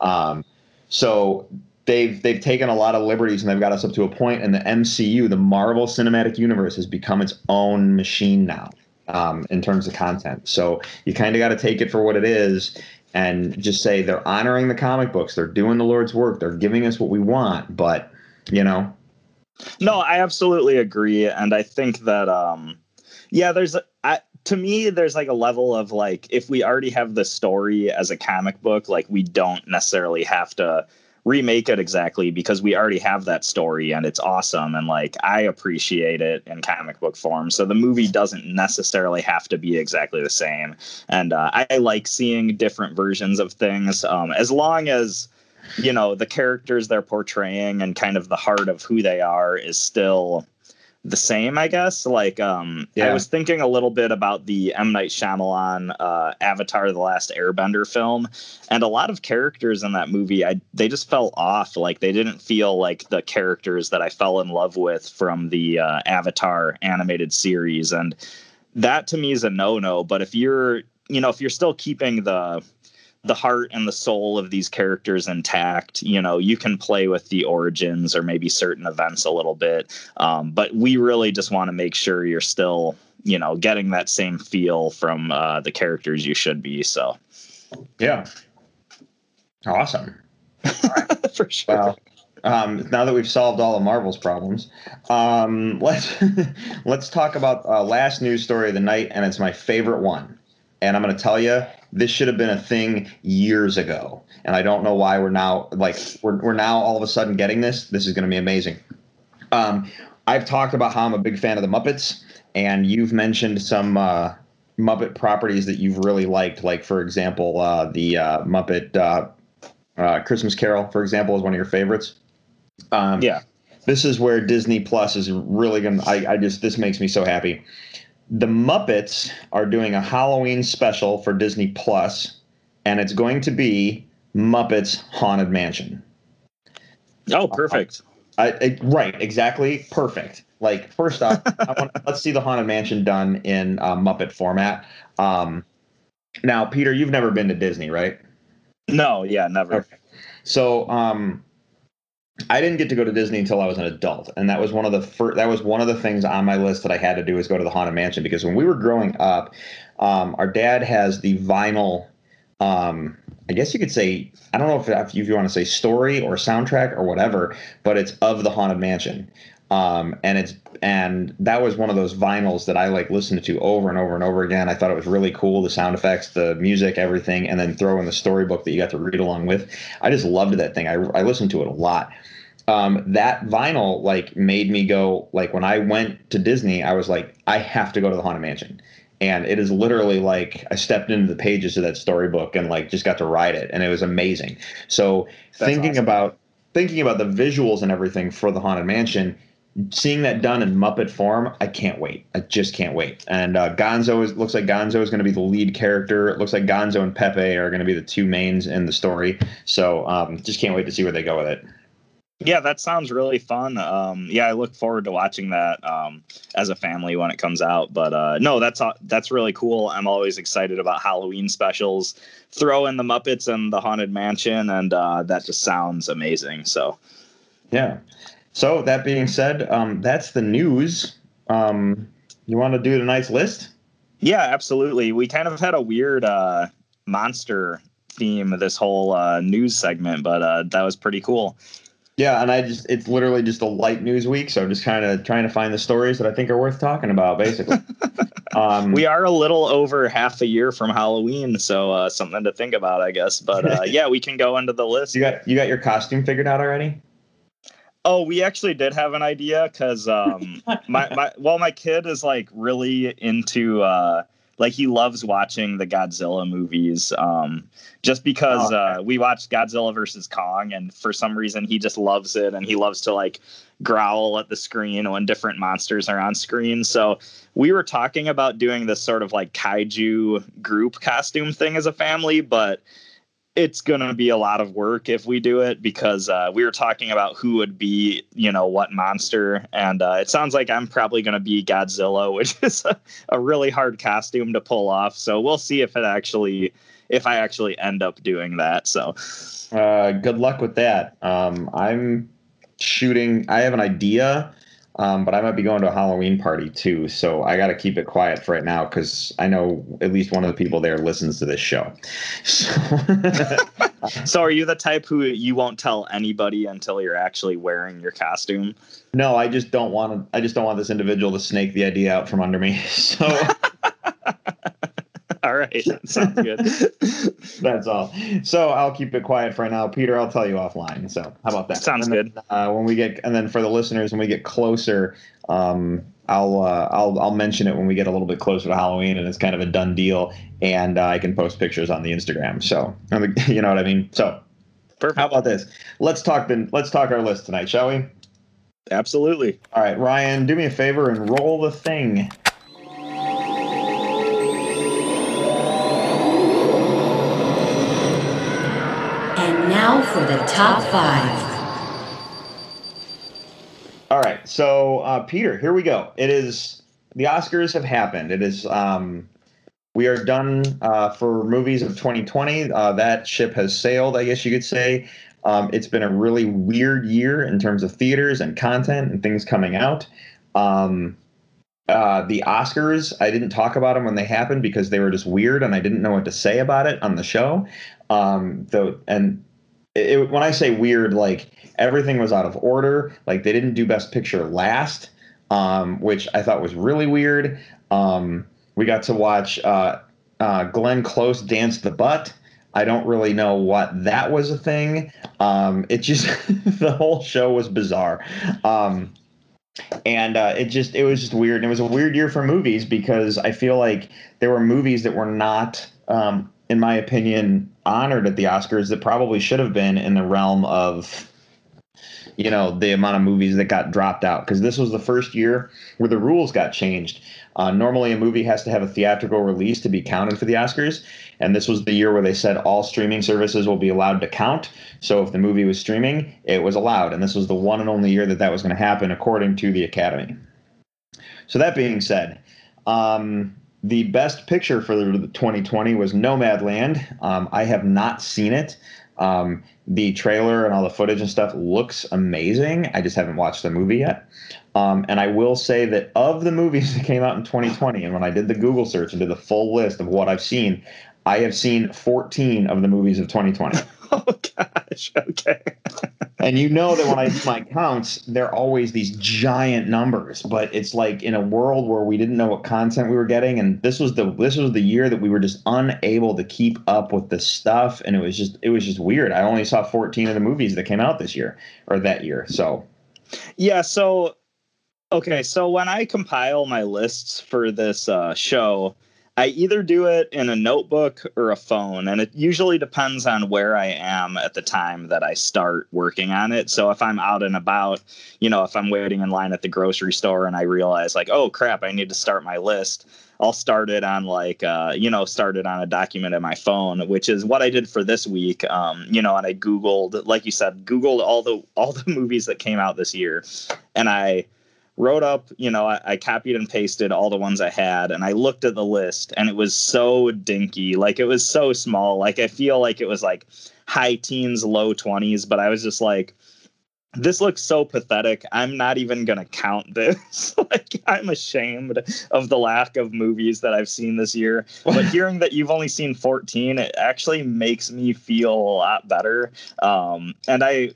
Um so they've they've taken a lot of liberties and they've got us up to a point and the mcu the marvel cinematic universe has become its own machine now um, in terms of content. So you kind of got to take it for what it is and just say they're honoring the comic books they're doing the lord's work they're giving us what we want but you know No, I absolutely agree, and I think that um, yeah, there's I, to me there's like a level of like if we already have the story as a comic book, like we don't necessarily have to remake it exactly because we already have that story and it's awesome and like I appreciate it in comic book form. So the movie doesn't necessarily have to be exactly the same, and uh, I like seeing different versions of things um, as long as you know the characters they're portraying and kind of the heart of who they are is still the same i guess. Like um i was thinking a little bit about the m. Night Shyamalan uh avatar the last airbender film. And a lot of characters in that movie i they just fell off. Like they didn't feel like the characters that i fell in love with from the uh, avatar animated series. And that to me is a no-no. But if you're you know if you're still keeping the the heart and the soul of these characters intact. You know, you can play with the origins or maybe certain events a little bit, um, but we really just want to make sure you're still, you know, getting that same feel from uh, the characters you should be. So, yeah awesome for sure. well um, now that we've solved all of marvel's problems um, let's let's talk about uh, last news story of the night and it's my favorite one and i'm going to tell you this should have been a thing years ago. And i don't know why we're now like we're, we're now all of a sudden getting this. This is going to be amazing. Um, i've talked about how i'm a big fan of the muppets and you've mentioned some uh, muppet properties that you've really liked like for example uh, the uh, muppet uh, uh, christmas carol for example is one of your favorites. Um, Yeah. this is where disney plus is really gonna I, I just this makes me so happy the Muppets are doing a Halloween special for Disney Plus, and it's going to be Muppets Haunted Mansion. Oh, perfect. I, I- right, exactly, perfect. Like, first off, I want, let's see the Haunted Mansion done in uh, Muppet format. Um, now, Peter, you've never been to Disney, right? No, yeah, never. Okay. So, um, I didn't get to go to Disney until I was an adult, and that was one of the first. That was one of the things on my list that I had to do is go to the Haunted Mansion because when we were growing up, um, our dad has the vinyl um, I guess you could say I don't know if if you want to say story or soundtrack or whatever, but it's of the Haunted Mansion. Um, and it's and that was one of those vinyls that I like listened to over and over and over again. I thought it was really cool, the sound effects, the music, everything, and then throw in the storybook that you got to read along with. I just loved that thing. I, I listened to it a lot. Um, that vinyl like made me go like when I went to Disney, I was like, I have to go to the Haunted Mansion. And it is literally like I stepped into the pages of that storybook and like just got to ride it, and it was amazing. So That's thinking awesome. about thinking about the visuals and everything for the Haunted Mansion, seeing that done in Muppet form, I can't wait. I just can't wait. And uh, Gonzo is looks like Gonzo is going to be the lead character. It looks like Gonzo and Pepe are going to be the two mains in the story. So um, just can't wait to see where they go with it. Yeah, that sounds really fun. Um, yeah, I look forward to watching that um, as a family when it comes out. But uh, no, that's uh, that's really cool. I'm always excited about Halloween specials. Throw in the Muppets and the Haunted Mansion, and uh, that just sounds amazing. So Yeah. So that being said, um, that's the news. Um, you want to do tonight's list? yeah, absolutely. We kind of had a weird uh, monster theme this whole uh, news segment, but uh, that was pretty cool. Yeah, and I just it's literally just a light news week, so I'm just kind of trying to find the stories that I think are worth talking about, basically. um, We are a little over half a year from Halloween, so uh, something to think about, I guess. But uh, yeah, we can go into the list. you got you got your costume figured out already? Oh, we actually did have an idea because um, my, my well, my kid is like really into uh, like he loves watching the Godzilla movies. Um, just because Oh, uh, we watched Godzilla versus Kong, and for some reason he just loves it, and he loves to like growl at the screen when different monsters are on screen. So we were talking about doing this sort of like kaiju group costume thing as a family, but it's going to be a lot of work if we do it because uh, we were talking about who would be, you know, what monster. And uh, it sounds like I'm probably going to be Godzilla, which is a, a really hard costume to pull off. So we'll see if it actually, if I actually end up doing that. So Uh, good luck with that. Um, I'm shooting. I have an idea, um, but I might be going to a Halloween party too. So I got to keep it quiet for right now because I know at least one of the people there listens to this show. So So are you the type who you won't tell anybody until you're actually wearing your costume? no, I just don't want to. I just don't want this individual to snake the idea out from under me. So Right, sounds good. that's all. So I'll keep it quiet for now. Peter, I'll tell you offline. So how about that? Sounds then, good. Uh, when we get, and then for the listeners, when we get closer, um, I'll uh, I'll I'll mention it when we get a little bit closer to Halloween, and it's kind of a done deal, and uh, I can post pictures on the Instagram. So you know what I mean. So Perfect. how about this? Let's talk then. let's talk our list tonight, shall we? Absolutely. All right, Ryan, do me a favor and roll the thing. Now for the top five. All right, so uh, Peter, here we go. It is the Oscars have happened. It is um, we are done uh, for movies of 2020. Uh, that ship has sailed, I guess you could say. Um, it's been a really weird year in terms of theaters and content and things coming out. Um, uh, the Oscars, I didn't talk about them when they happened because they were just weird and I didn't know what to say about it on the show. Um, though, and it, it- when I say weird, like everything was out of order. Like they didn't do Best Picture last, um, which I thought was really weird. Um, we got to watch uh, uh, Glenn Close dance the butt. I don't really know what that was a thing. Um, it just the whole show was bizarre. Um, and uh, it just it was just weird. And it was a weird year for movies because I feel like there were movies that were not, um, in my opinion, honored at the Oscars that probably should have been in the realm of you know the amount of movies that got dropped out. Because this was the first year where the rules got changed. Uh, normally a movie has to have a theatrical release to be counted for the oscars and this was the year where they said all streaming services will be allowed to count. So if the movie was streaming it was allowed and this was the one and only year that that was going to happen according to the academy. So that being said um, the best picture for the 2020 was nomadland um, i have not seen it um, the trailer and all the footage and stuff looks amazing. I just haven't watched the movie yet. Um, and I will say that of the movies that came out in 2020, and when I did the Google search and did the full list of what I've seen, I have seen 14 of the movies of 2020. Oh gosh. Okay. and you know that when I do my counts, they're always these giant numbers. But it's like in a world where we didn't know what content we were getting, and this was the this was the year that we were just unable to keep up with the stuff, and it was just it was just weird. I only saw 14 of the movies that came out this year or that year. So Yeah. So, okay. So when I compile my lists for this uh, show, I either do it in a notebook or a phone, and it usually depends on where I am at the time that I start working on it. So if I'm out and about, you know, if I'm waiting in line at the grocery store and I realize, like, oh crap, I need to start my list, I'll start it on like, uh, you know, start it on a document in my phone, which is what I did for this week. Um, you know, and I Googled, like you said, Googled all the all the movies that came out this year, and I wrote up, you know, I, I, copied and pasted all the ones I had, and I looked at the list, and it was so dinky, like it was so small. Like I feel like it was like high teens, low twenties, but I was just like, this looks so pathetic. I'm not even gonna count this. like I'm ashamed of the lack of movies that I've seen this year. But hearing that you've only seen 14, it actually makes me feel a lot better. Um, and I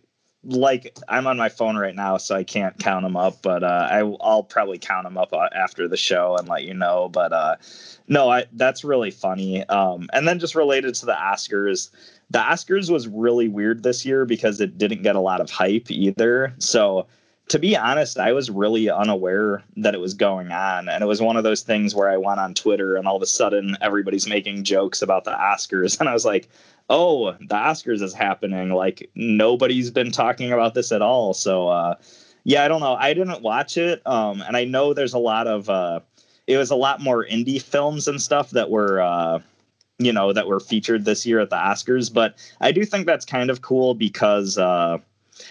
like I'm on my phone right now, so I can't count them up. But uh, I I'll probably count them up uh, after the show and let you know. But uh, no, I that's really funny. Um, and then just related to the Oscars, the Oscars was really weird this year because it didn't get a lot of hype either. So to be honest, I was really unaware that it was going on. And it was one of those things where I went on Twitter and all of a sudden everybody's making jokes about the Oscars. And I was like, oh, the Oscars is happening. Like nobody's been talking about this at all. So uh, yeah, I don't know. I didn't watch it, um, and I know there's a lot of. Uh, it was a lot more indie films and stuff that were. Uh, you know that were featured this year at the Oscars, but I do think that's kind of cool because uh,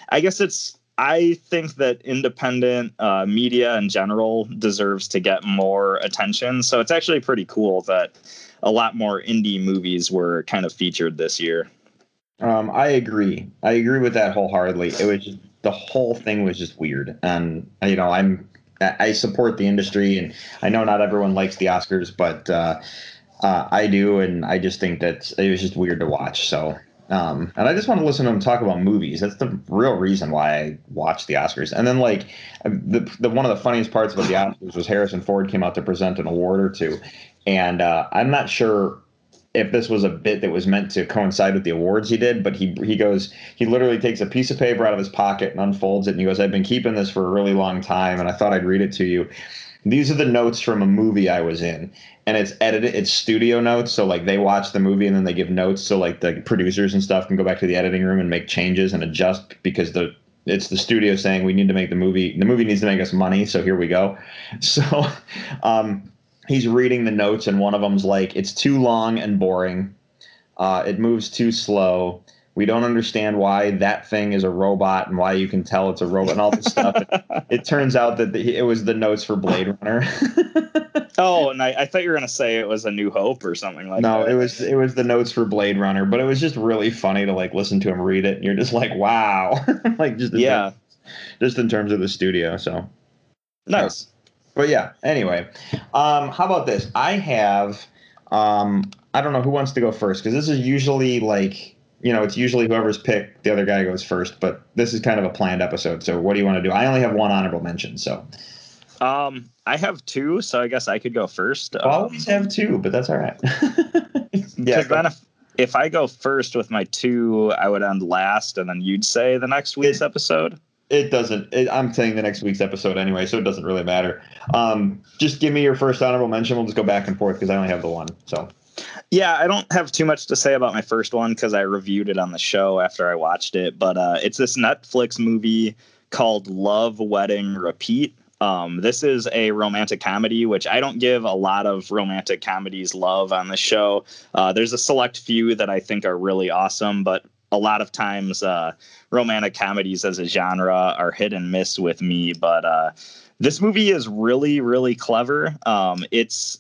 I guess it's I think that independent uh, media in general deserves to get more attention. So it's actually pretty cool that a lot more indie movies were kind of featured this year. Um, I agree. I agree with that wholeheartedly. It was just, the whole thing was just weird, and you know, I'm I support the industry, and I know not everyone likes the Oscars, but uh, uh, I do, and I just think that it was just weird to watch. So, um, and I just want to listen to them talk about movies. That's the real reason why I watch the Oscars. And then, like, the, the one of the funniest parts about the Oscars was Harrison Ford came out to present an award or two, and uh, I'm not sure if this was a bit that was meant to coincide with the awards he did, but he he goes he literally takes a piece of paper out of his pocket and unfolds it and he goes, I've been keeping this for a really long time and I thought I'd read it to you. These are the notes from a movie I was in. And it's edited it's studio notes. So like they watch the movie and then they give notes so like the producers and stuff can go back to the editing room and make changes and adjust because the it's the studio saying we need to make the movie the movie needs to make us money so here we go so um he's reading the notes, and one of them's like, "It's too long and boring. Uh, it moves too slow. We don't understand why that thing is a robot and why you can tell it's a robot and all this stuff." It, it, turns out that the, it was the notes for Blade Runner. oh, and I, I, thought you were gonna say it was A New Hope or something like no, that. No, it was it was the notes for Blade Runner, but it was just really funny to like listen to him read it, and you're just like, "Wow!" like just yeah, terms, just in terms of the studio. So nice. But yeah, anyway, um, how about this? I have, um, I don't know who wants to go first because this is usually like, you know, it's usually whoever's picked, the other guy goes first. But this is kind of a planned episode. So what do you want to do? I only have one honorable mention. So, um, I have two, so I guess I could go first. I always have two, but that's all right. yeah. Then if, if I go first with my two, I would end last, and then you'd say the next week's episode it doesn't. It, I'm saying the next week's episode anyway, so it doesn't really matter. Um, just give me your first honorable mention. We'll just go back and forth because I only have the one. So. Yeah, I don't have too much to say about my first one because I reviewed it on the show after I watched it. But uh, it's this Netflix movie called Love, Wedding, Repeat. Um, this is a romantic comedy, which I don't give a lot of romantic comedies love on the show. Uh, there's a select few that I think are really awesome, but a lot of times uh, romantic comedies as a genre are hit and miss with me. But uh, this movie is really, really clever. Um, it's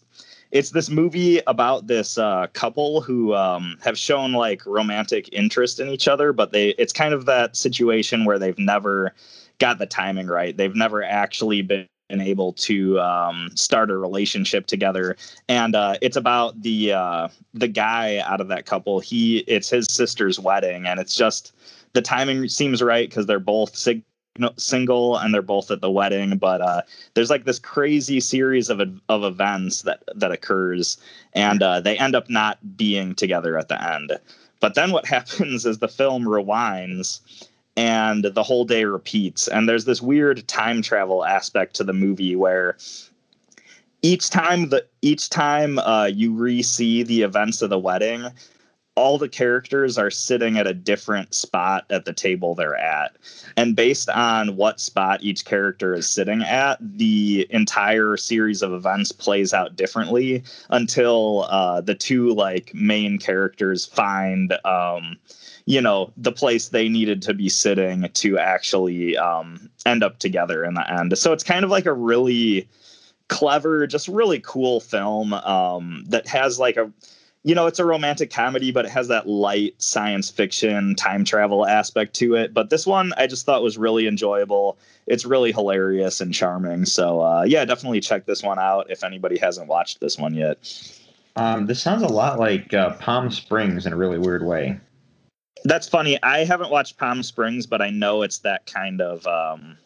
it's this movie about this uh, couple who um, have shown like romantic interest in each other, but they it's kind of that situation where they've never got the timing right. They've never actually been able to um, start a relationship together. And uh, it's about the uh, the guy out of that couple. He it's his sister's wedding and it's just the timing seems right because they're both sig- single and they're both at the wedding. But uh, there's like this crazy series of of events that that occurs and uh, they end up not being together at the end. But then what happens is the film rewinds and the whole day repeats. And there's this weird time travel aspect to the movie where each time the each time uh, you re-see the events of the wedding, all the characters are sitting at a different spot at the table they're at. And based on what spot each character is sitting at, the entire series of events plays out differently until uh, the two like main characters find um, you know the place they needed to be sitting to actually um, end up together in the end. So it's kind of like a really clever, just really cool film um, that has like a you know, it's a romantic comedy, but it has that light science fiction time travel aspect to it. But this one I just thought was really enjoyable. It's really hilarious and charming. So uh, yeah, definitely check this one out if anybody hasn't watched this one yet. Um, this sounds a lot like uh, Palm Springs in a really weird way. That's funny. I haven't watched Palm Springs, but I know it's that kind of. Um,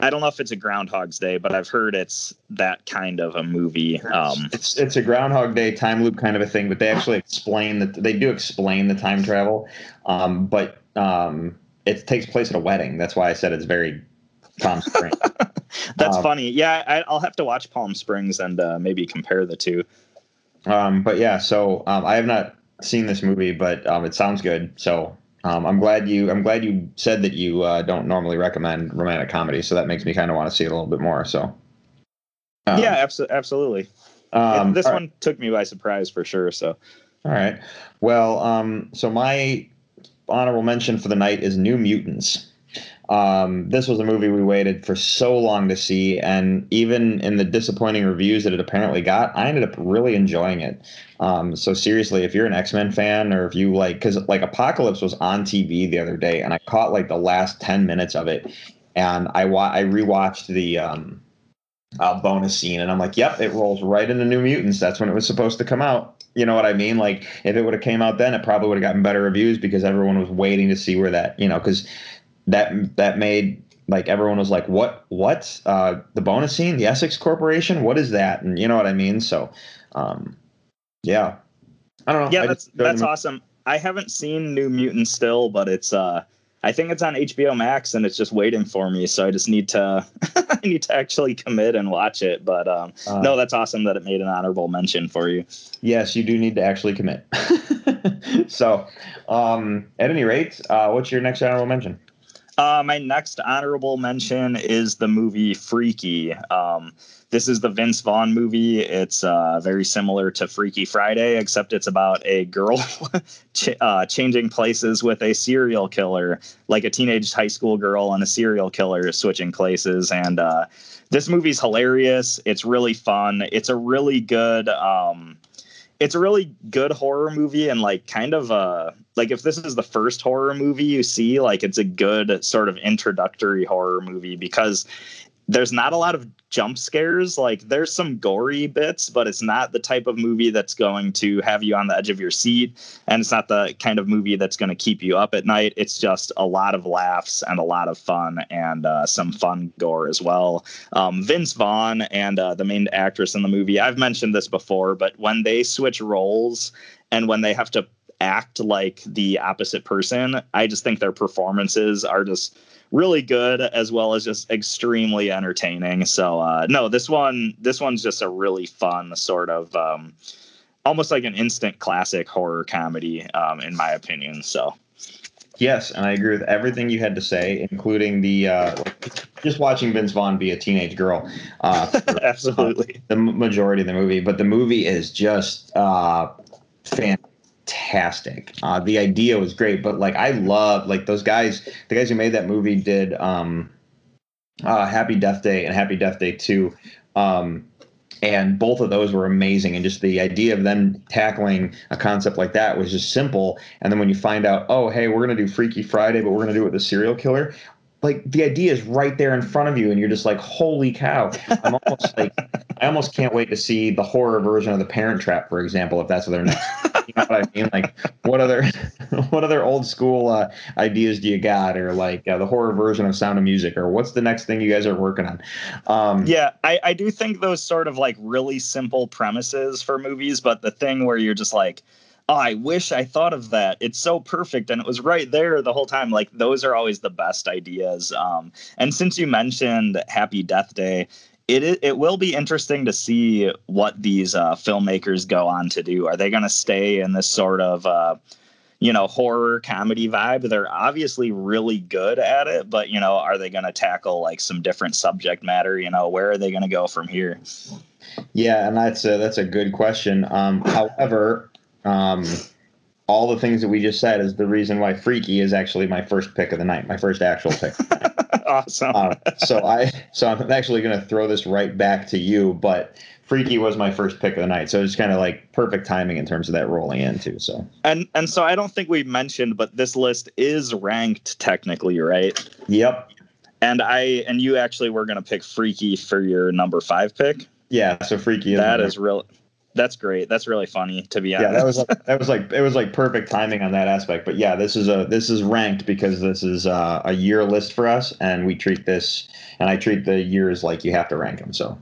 I don't know if it's a Groundhog's Day, but I've heard it's that kind of a movie. Um, it's it's a Groundhog Day time loop kind of a thing, but they actually explain that they do explain the time travel, um, but um, it takes place at a wedding. That's why I said it's very Palm Springs. That's Um, funny. Yeah, I, I'll have to watch Palm Springs and uh, maybe compare the two. Um, but yeah, so um, I have not seen this movie, but um, it sounds good. So um, I'm glad you I'm glad you said that you uh, don't normally recommend romantic comedy. So that makes me kind of want to see it a little bit more. So um, yeah, abso- absolutely. um, this one took me by surprise for sure. So All right. Well, um, so my honorable mention for the night is New Mutants. Um, this was a movie we waited for so long to see, and even in the disappointing reviews that it apparently got, I ended up really enjoying it. Um, so seriously, if you're an X Men fan, or if you like, because like Apocalypse was on TV the other day, and I caught like the last ten minutes of it, and I wa- I rewatched the um, uh, bonus scene, and I'm like, yep, it rolls right into New Mutants. That's when it was supposed to come out. You know what I mean? Like, if it would have came out then, it probably would have gotten better reviews because everyone was waiting to see where that, you know, because that that made like everyone was like, what, what? Uh, the bonus scene, the Essex Corporation, what is that? And you know what I mean? So, um, yeah, I don't know. yeah, I that's that's awesome. I haven't seen New Mutants still, but it's uh I think it's on HBO Max and it's just waiting for me. So I just need to I need to actually commit and watch it. But um Uh, no, that's awesome that it made an honorable mention for you. Yes, you do need to actually commit. so, um, at any rate, uh, what's your next honorable mention? Uh, my next honorable mention is the movie Freaky. Um, this is the Vince Vaughn movie. It's uh, very similar to Freaky Friday, except it's about a girl ch- uh, changing places with a serial killer, like a teenage high school girl and a serial killer switching places. And uh, this movie's hilarious. It's really fun. It's a really good. Um, it's a really good horror movie and like kind of uh like if this is the first horror movie you see like it's a good sort of introductory horror movie because there's not a lot of jump scares like there's some gory bits but it's not the type of movie that's going to have you on the edge of your seat and it's not the kind of movie that's going to keep you up at night it's just a lot of laughs and a lot of fun and uh, some fun gore as well um, Vince Vaughn and uh, the main actress in the movie. I've mentioned this before, but when they switch roles and when they have to act like the opposite person, I just think their performances are just really good as well as just extremely entertaining. So uh, no, this one this one's just a really fun sort of um, almost like an instant classic horror comedy um, in my opinion. So Yes, and I agree with everything you had to say, including the uh, just watching Vince Vaughn be a teenage girl. Uh, for absolutely. the majority of the movie, but the movie is just uh, fantastic. Uh, the idea was great, but like I love like those guys, the guys who made that movie did um, uh, Happy Death Day and Happy Death Day Two. Um, and both of those were amazing and just the idea of them tackling a concept like that was just simple and then when you find out oh hey we're going to do freaky friday but we're going to do it with a serial killer like the idea is right there in front of you and you're just like holy cow i'm almost like i almost can't wait to see the horror version of the parent trap for example if that's what they're next you know what i mean like what other what other old school uh, ideas do you got or like uh, the horror version of sound of music or what's the next thing you guys are working on um Yeah, I, I do think those sort of like really simple premises for movies, but the thing where you're just like, oh, I wish I thought of that. It's so perfect and it was right there the whole time. Like those are always the best ideas. Um, and since you mentioned Happy Death Day, it it will be interesting to see what these uh, filmmakers go on to do. Are they going to stay in this sort of uh, you know horror comedy vibe? They're obviously really good at it, but you know, are they going to tackle like some different subject matter? You know, where are they going to go from here? Yeah, and that's a that's a good question. Um, however, um, all the things that we just said is the reason why Freaky is actually my first pick of the night, my first actual pick. awesome. um, so I so I'm actually going to throw this right back to you, but Freaky was my first pick of the night, so it's kind of like perfect timing in terms of that rolling in too. So and and so I don't think we mentioned, but this list is ranked technically, right? yep, And I and you actually were going to pick Freaky for your number five pick. yeah. So Freaky is That is real. That's great. That's really funny to be honest. yeah that was like, that was like it was like perfect timing on that aspect but yeah this is a this is ranked because this is uh, a year list for us and we treat this and i treat the years like you have to rank them so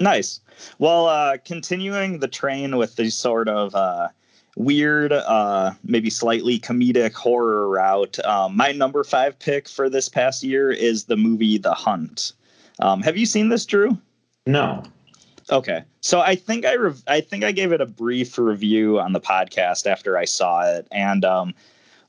Nice. Well, uh, continuing the train with the sort of uh, weird, uh, maybe slightly comedic horror route, um, my number five pick for this past year is the movie The Hunt. Um, have you seen this, Drew? no Okay, so I think I rev- I think I gave it a brief review on the podcast after I saw it, and um,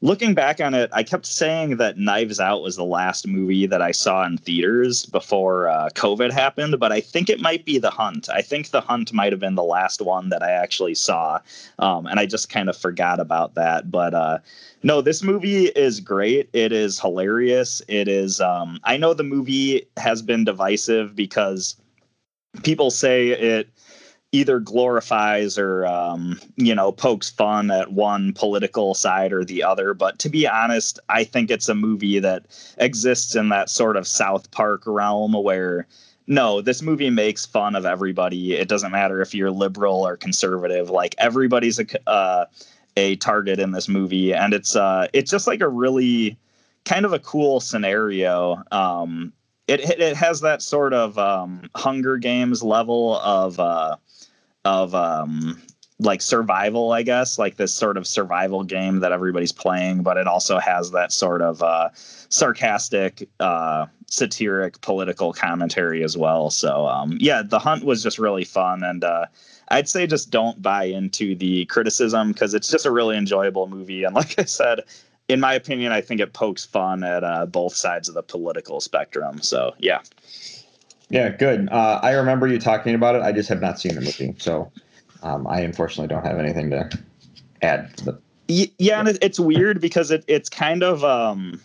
looking back on it, I kept saying that Knives Out was the last movie that I saw in theaters before uh, COVID happened, but I think it might be The Hunt. I think The Hunt might have been the last one that I actually saw, um, and I just kind of forgot about that. But uh, no, this movie is great. It is hilarious. It is. Um, I know the movie has been divisive because people say it either glorifies or um, you know pokes fun at one political side or the other. But to be honest i think it's a movie that exists in that sort of south park realm where no this movie makes fun of everybody. It doesn't matter if you're liberal or conservative. Like everybody's a uh, a target in this movie. And it's uh it's just like a really kind of a cool scenario. Um it it, has that sort of um, Hunger Games level of uh, of um, like survival, I guess, like this sort of survival game that everybody's playing, but it also has that sort of uh, sarcastic, uh, satiric political commentary as well. So um, yeah, the hunt was just really fun, and uh, I'd say just don't buy into the criticism because it's just a really enjoyable movie. And like I said, in my opinion, I think it pokes fun at uh, both sides of the political spectrum. So yeah, yeah good. Uh, i remember you talking about it. I just have not seen the movie. So um, i unfortunately don't have anything to add to the yeah, and it, it's weird because it it's kind of um,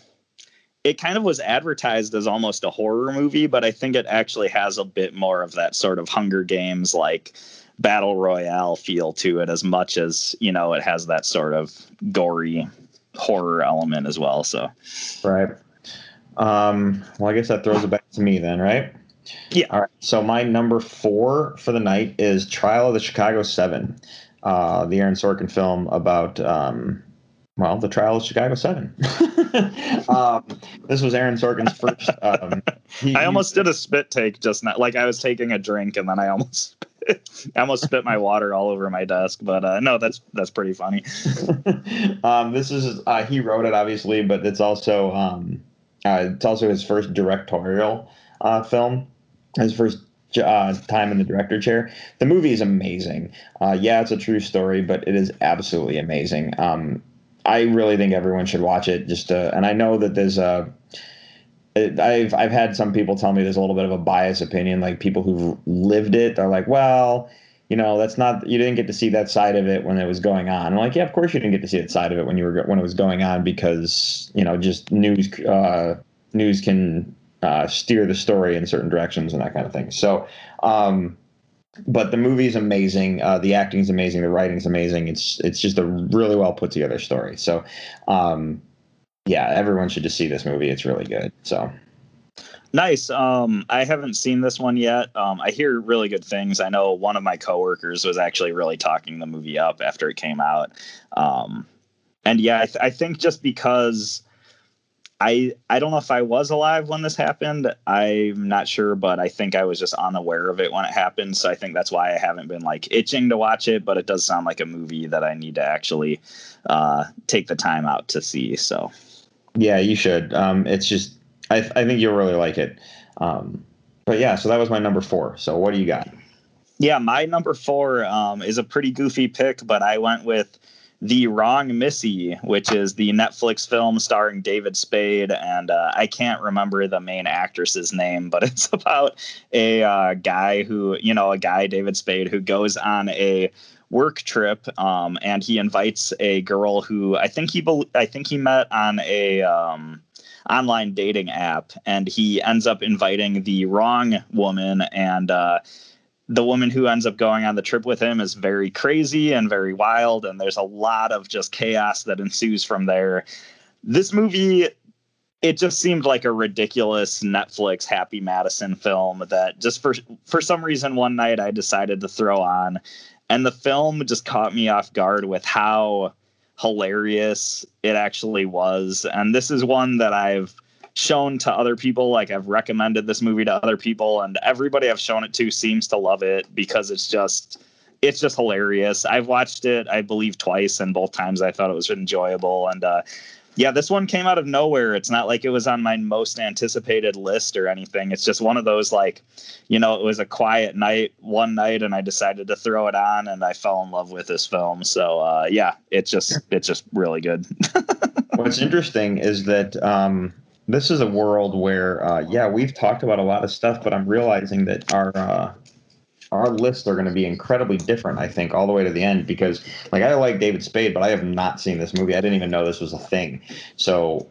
it kind of was advertised as almost a horror movie, but I think it actually has a bit more of that sort of Hunger Games like battle royale feel to it, as much as you know it has that sort of gory horror element as well. So Right. Um, well, I guess that throws it back to me then, right? Yeah. All right. So my number four for the night is Trial of the Chicago Seven, uh, the Aaron Sorkin film about, um, well, the Trial of Chicago Seven. um, this was Aaron Sorkin's first. Um, he- I almost did a spit take just now, like I was taking a drink and then I almost. I almost spit my water all over my desk, but uh, no, that's that's pretty funny. um, this is uh, he wrote it obviously, but it's also um, uh, it's also his first directorial uh, film, his first uh, time in the director chair. The movie is amazing. Uh, yeah, it's a true story, but it is absolutely amazing. Um, I really think everyone should watch it. Just uh, and I know that there's a. I've I've had some people tell me there's a little bit of a biased opinion, like people who've lived it. They're like, well, you know, that's not you didn't get to see that side of it when it was going on. I'm like, yeah, of course you didn't get to see that side of it when you were when it was going on because you know just news uh, news can uh, steer the story in certain directions and that kind of thing. So, um, but the movie's amazing. Uh, the acting's amazing. The writing's amazing. It's it's just a really well put together story. So, um, yeah, everyone should just see this movie. It's really good. So Nice. Um, I haven't seen this one yet. Um, I hear really good things. I know one of my coworkers was actually really talking the movie up after it came out. Um, and yeah, I, th- I think just because I I don't know if I was alive when this happened. I'm not sure, but I think I was just unaware of it when it happened. So I think that's why I haven't been like itching to watch it. But it does sound like a movie that I need to actually uh, take the time out to see. So yeah, you should. Um, it's just I, I think you'll really like it. Um, but yeah, so that was my number four. So what do you got? Yeah, my number four um, is a pretty goofy pick, but I went with the Wrong Missy, which is the Netflix film starring David Spade, and uh, I can't remember the main actress's name, but it's about a uh, guy who, you know, a guy David Spade who goes on a work trip, um, and he invites a girl who I think he be- I think he met on a um, online dating app, and he ends up inviting the wrong woman and. Uh, the woman who ends up going on the trip with him is very crazy and very wild and there's a lot of just chaos that ensues from there this movie it just seemed like a ridiculous netflix happy madison film that just for for some reason one night i decided to throw on and the film just caught me off guard with how hilarious it actually was and this is one that i've shown to other people. Like I've recommended this movie to other people, and everybody I've shown it to seems to love it because it's just it's just hilarious. I've watched it, I believe, twice, and both times I thought it was enjoyable. And uh, yeah, this one came out of nowhere. It's not like it was on my most anticipated list or anything. It's just one of those like, you know, it was a quiet night one night, and I decided to throw it on, and I fell in love with this film. So uh, yeah, it's just it's just really good. What's interesting is that. Um, this is a world where, uh, yeah, we've talked about a lot of stuff, but I'm realizing that our uh, our lists are going to be incredibly different. I think all the way to the end because, like, I like David Spade, but I have not seen this movie. I didn't even know this was a thing. So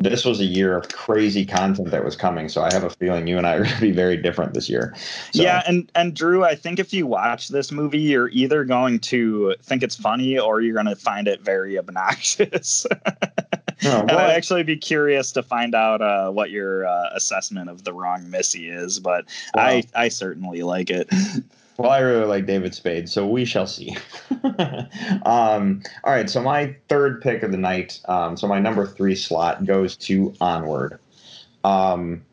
this was a year of crazy content that was coming. So I have a feeling you and I are going to be very different this year. So. Yeah, and and Drew, I think if you watch this movie, you're either going to think it's funny or you're going to find it very obnoxious. Oh, and I'd actually be curious to find out uh, what your uh, assessment of the wrong Missy is, but wow. I I certainly like it. Well, I really like David Spade, so we shall see. um, all right, so my third pick of the night, um, so my number three slot goes to Onward. Um,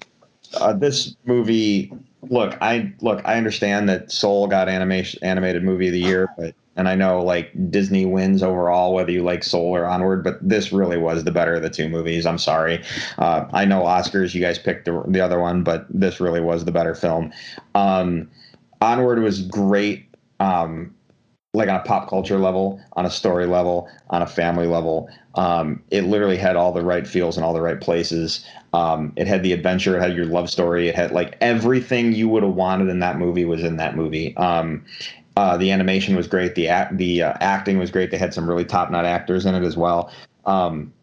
uh, this movie, look, I look, I understand that Soul got animation animated movie of the year, but and I know like Disney wins overall, whether you like Soul or Onward, but this really was the better of the two movies. I'm sorry. Uh, I know Oscars, you guys picked the, the other one, but this really was the better film. Um, Onward was great, um, like on a pop culture level, on a story level, on a family level. Um, it literally had all the right feels in all the right places. Um, it had the adventure, it had your love story, it had like everything you would have wanted in that movie was in that movie. Um, uh, the animation was great. The act, the uh, acting was great. They had some really top notch actors in it as well. Um,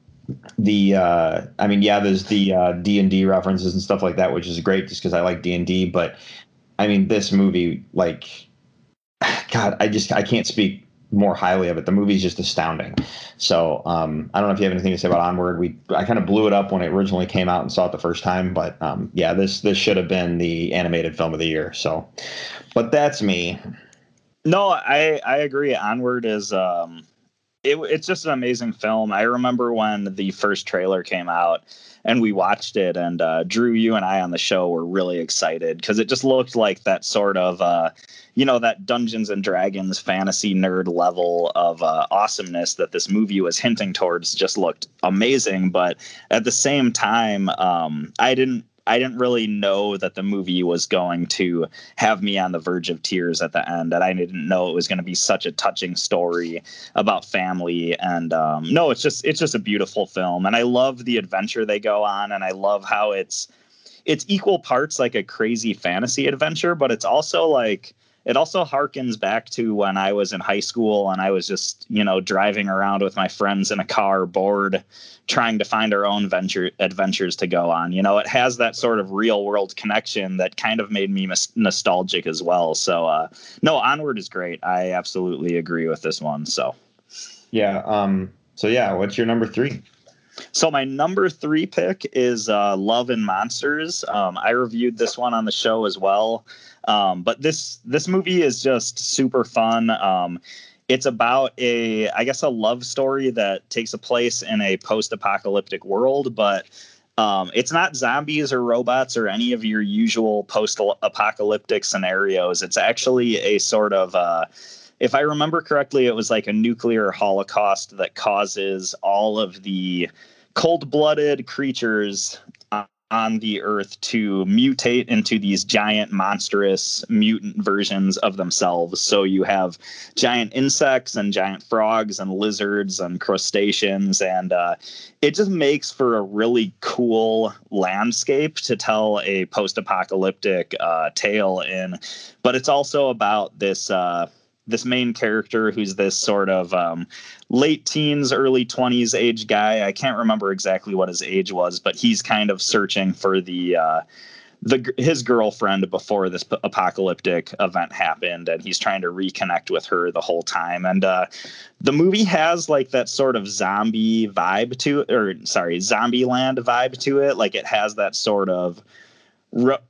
the uh, I mean, yeah, there's the uh, D and D references and stuff like that, which is great just because I like D and D. But I mean, this movie, like, God, I just I can't speak more highly of it. The movie's just astounding. So um, I don't know if you have anything to say about Onward. We I kind of blew it up when it originally came out and saw it the first time, but um, yeah, this this should have been the animated film of the year. So, but that's me. No, I I agree. Onward is um it, it's just an amazing film. I remember when the first trailer came out and we watched it and uh, Drew you and I on the show were really excited because it just looked like that sort of uh, you know that Dungeons and Dragons fantasy nerd level of uh, awesomeness that this movie was hinting towards just looked amazing but at the same time um, I didn't I didn't really know that the movie was going to have me on the verge of tears at the end, and I didn't know it was going to be such a touching story about family. And um, no, it's just it's just a beautiful film, and I love the adventure they go on, and I love how it's it's equal parts like a crazy fantasy adventure, but it's also like it also harkens back to when I was in high school and I was just, you know, driving around with my friends in a car, bored, trying to find our own venture adventures to go on. You know, it has that sort of real world connection that kind of made me mis- nostalgic as well. So, uh, no, Onward is great. I absolutely agree with this one. So, yeah. Um, so yeah, what's your number three? so my number three pick is uh, Love and Monsters. Um, I reviewed this one on the show as well, um, but this this movie is just super fun. Um, it's about a, I guess, a love story that takes a place in a post-apocalyptic world, but um, it's not zombies or robots or any of your usual post-apocalyptic scenarios. It's actually a sort of uh, if I remember correctly, it was like a nuclear holocaust that causes all of the cold blooded creatures on the earth to mutate into these giant monstrous mutant versions of themselves. So you have giant insects and giant frogs and lizards and crustaceans and uh, it just makes for a really cool landscape to tell a post-apocalyptic uh, tale in. But it's also about this uh, this main character who's this sort of um, late teens, early 20s age guy. I can't remember exactly what his age was, but he's kind of searching for the. Uh, the his girlfriend before this apocalyptic event happened and he's trying to reconnect with her the whole time and uh, the movie has like that sort of zombie vibe to it or sorry zombie land vibe to it like it has that sort of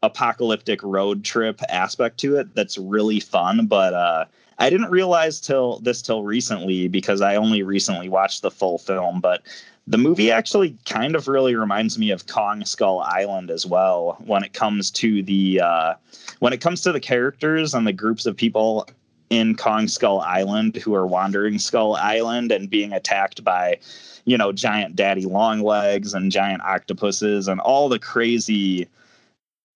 apocalyptic road trip aspect to it that's really fun but uh, I didn't realize till this till recently because I only recently watched the full film, but the movie actually kind of really reminds me of Kong Skull Island as well when it comes to the uh, when it comes to the characters and the groups of people in Kong Skull Island who are wandering Skull Island and being attacked by you know giant daddy long legs and giant octopuses and all the crazy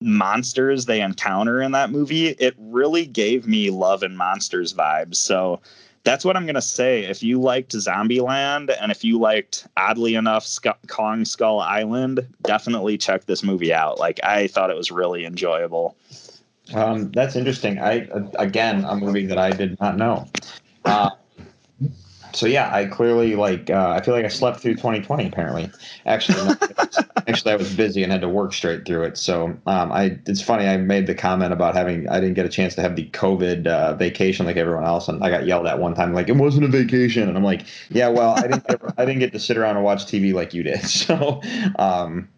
monsters they encounter in that movie, it really gave me Love and Monsters vibes. So that's what I'm going to say. If you liked Zombieland and if you liked, oddly enough, Kong Skull Island, definitely check this movie out. Like, I thought it was really enjoyable. Um, that's interesting. I, again, a movie that I did not know. Uh, so yeah, I clearly like. Uh, I feel like I slept through 2020. Apparently, actually, no, actually, I was busy and had to work straight through it. So um, I. It's funny. I made the comment about having. I didn't get a chance to have the COVID uh, vacation like everyone else, and I got yelled at one time like it wasn't a vacation, and I'm like, yeah, well, I didn't. Get, I didn't get to sit around and watch TV like you did. So. Um,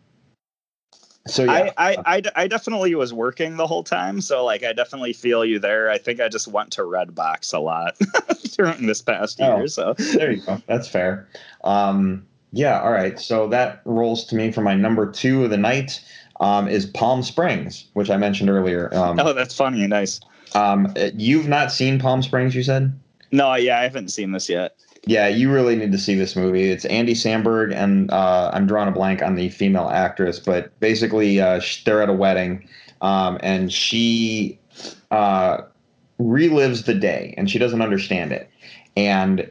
so yeah. I, I, I, I, definitely was working the whole time so like i definitely feel you there. I think i just went to redbox a lot during this past year oh, so. there you go. That's fair. Um, yeah all right. So that rolls to me for my number two of the night um, is palm springs which i mentioned earlier. Um, oh that's funny. Nice. um, you've not seen palm springs you said? No yeah i haven't seen this yet yeah, you really need to see this movie. It's Andy Samberg, and uh, I'm drawing a blank on the female actress, but basically, uh, they're at a wedding, um, and she uh, relives the day, and she doesn't understand it. And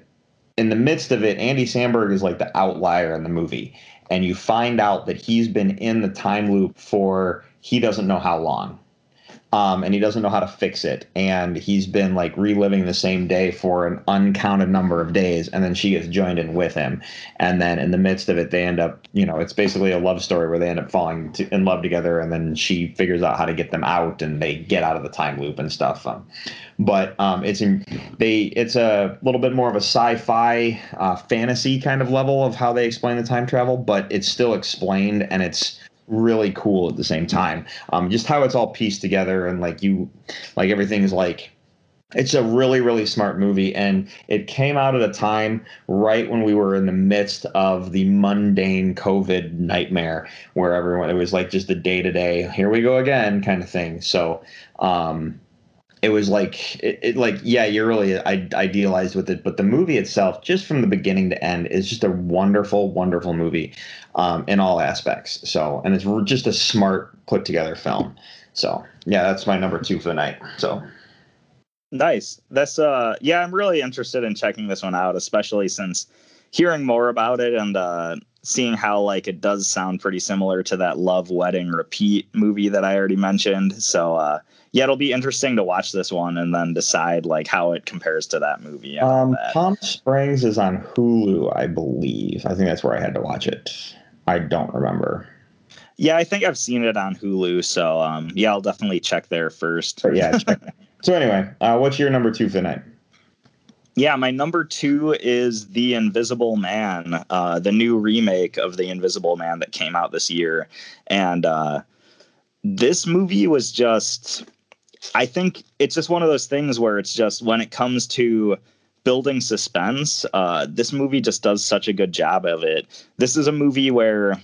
in the midst of it, Andy Samberg is like the outlier in the movie, and you find out that he's been in the time loop for he doesn't know how long um, and he doesn't know how to fix it. And he's been like reliving the same day for an uncounted number of days. And then she gets joined in with him. And then in the midst of it, they end up, you know, it's basically a love story where they end up falling to, in love together. And then she figures out how to get them out and they get out of the time loop and stuff. Um, but um, it's in, they it's a little bit more of a sci-fi uh, fantasy kind of level of how they explain the time travel, but it's still explained and it's really cool at the same time. Um, just how it's all pieced together and like you, like everything's like it's a really really smart movie. And it came out at a time right when we were in the midst of the mundane covid nightmare where everyone it was like just the day to day here we go again kind of thing. So um it was like it, it, like yeah you're really idealized with it. But the movie itself just from the beginning to end is just a wonderful wonderful movie um, in all aspects so and it's just a smart put together film so yeah that's my number two for the night so nice that's uh yeah i'm really interested in checking this one out especially since hearing more about it and uh seeing how like it does sound pretty similar to that love wedding repeat movie that i already mentioned so uh yeah, it'll be interesting to watch this one and then decide like how it compares to that movie. Um, Palm Springs is on Hulu, I believe. I think that's where I had to watch it. I don't remember. Yeah, I think I've seen it on Hulu, so um, yeah, I'll definitely check there first. But yeah. so anyway, uh, what's your number two for the night? Yeah, my number two is The Invisible Man, uh, the new remake of The Invisible Man that came out this year. And uh, this movie was just, I think it's just one of those things where it's just when it comes to building suspense, uh, this movie just does such a good job of it. This is a movie where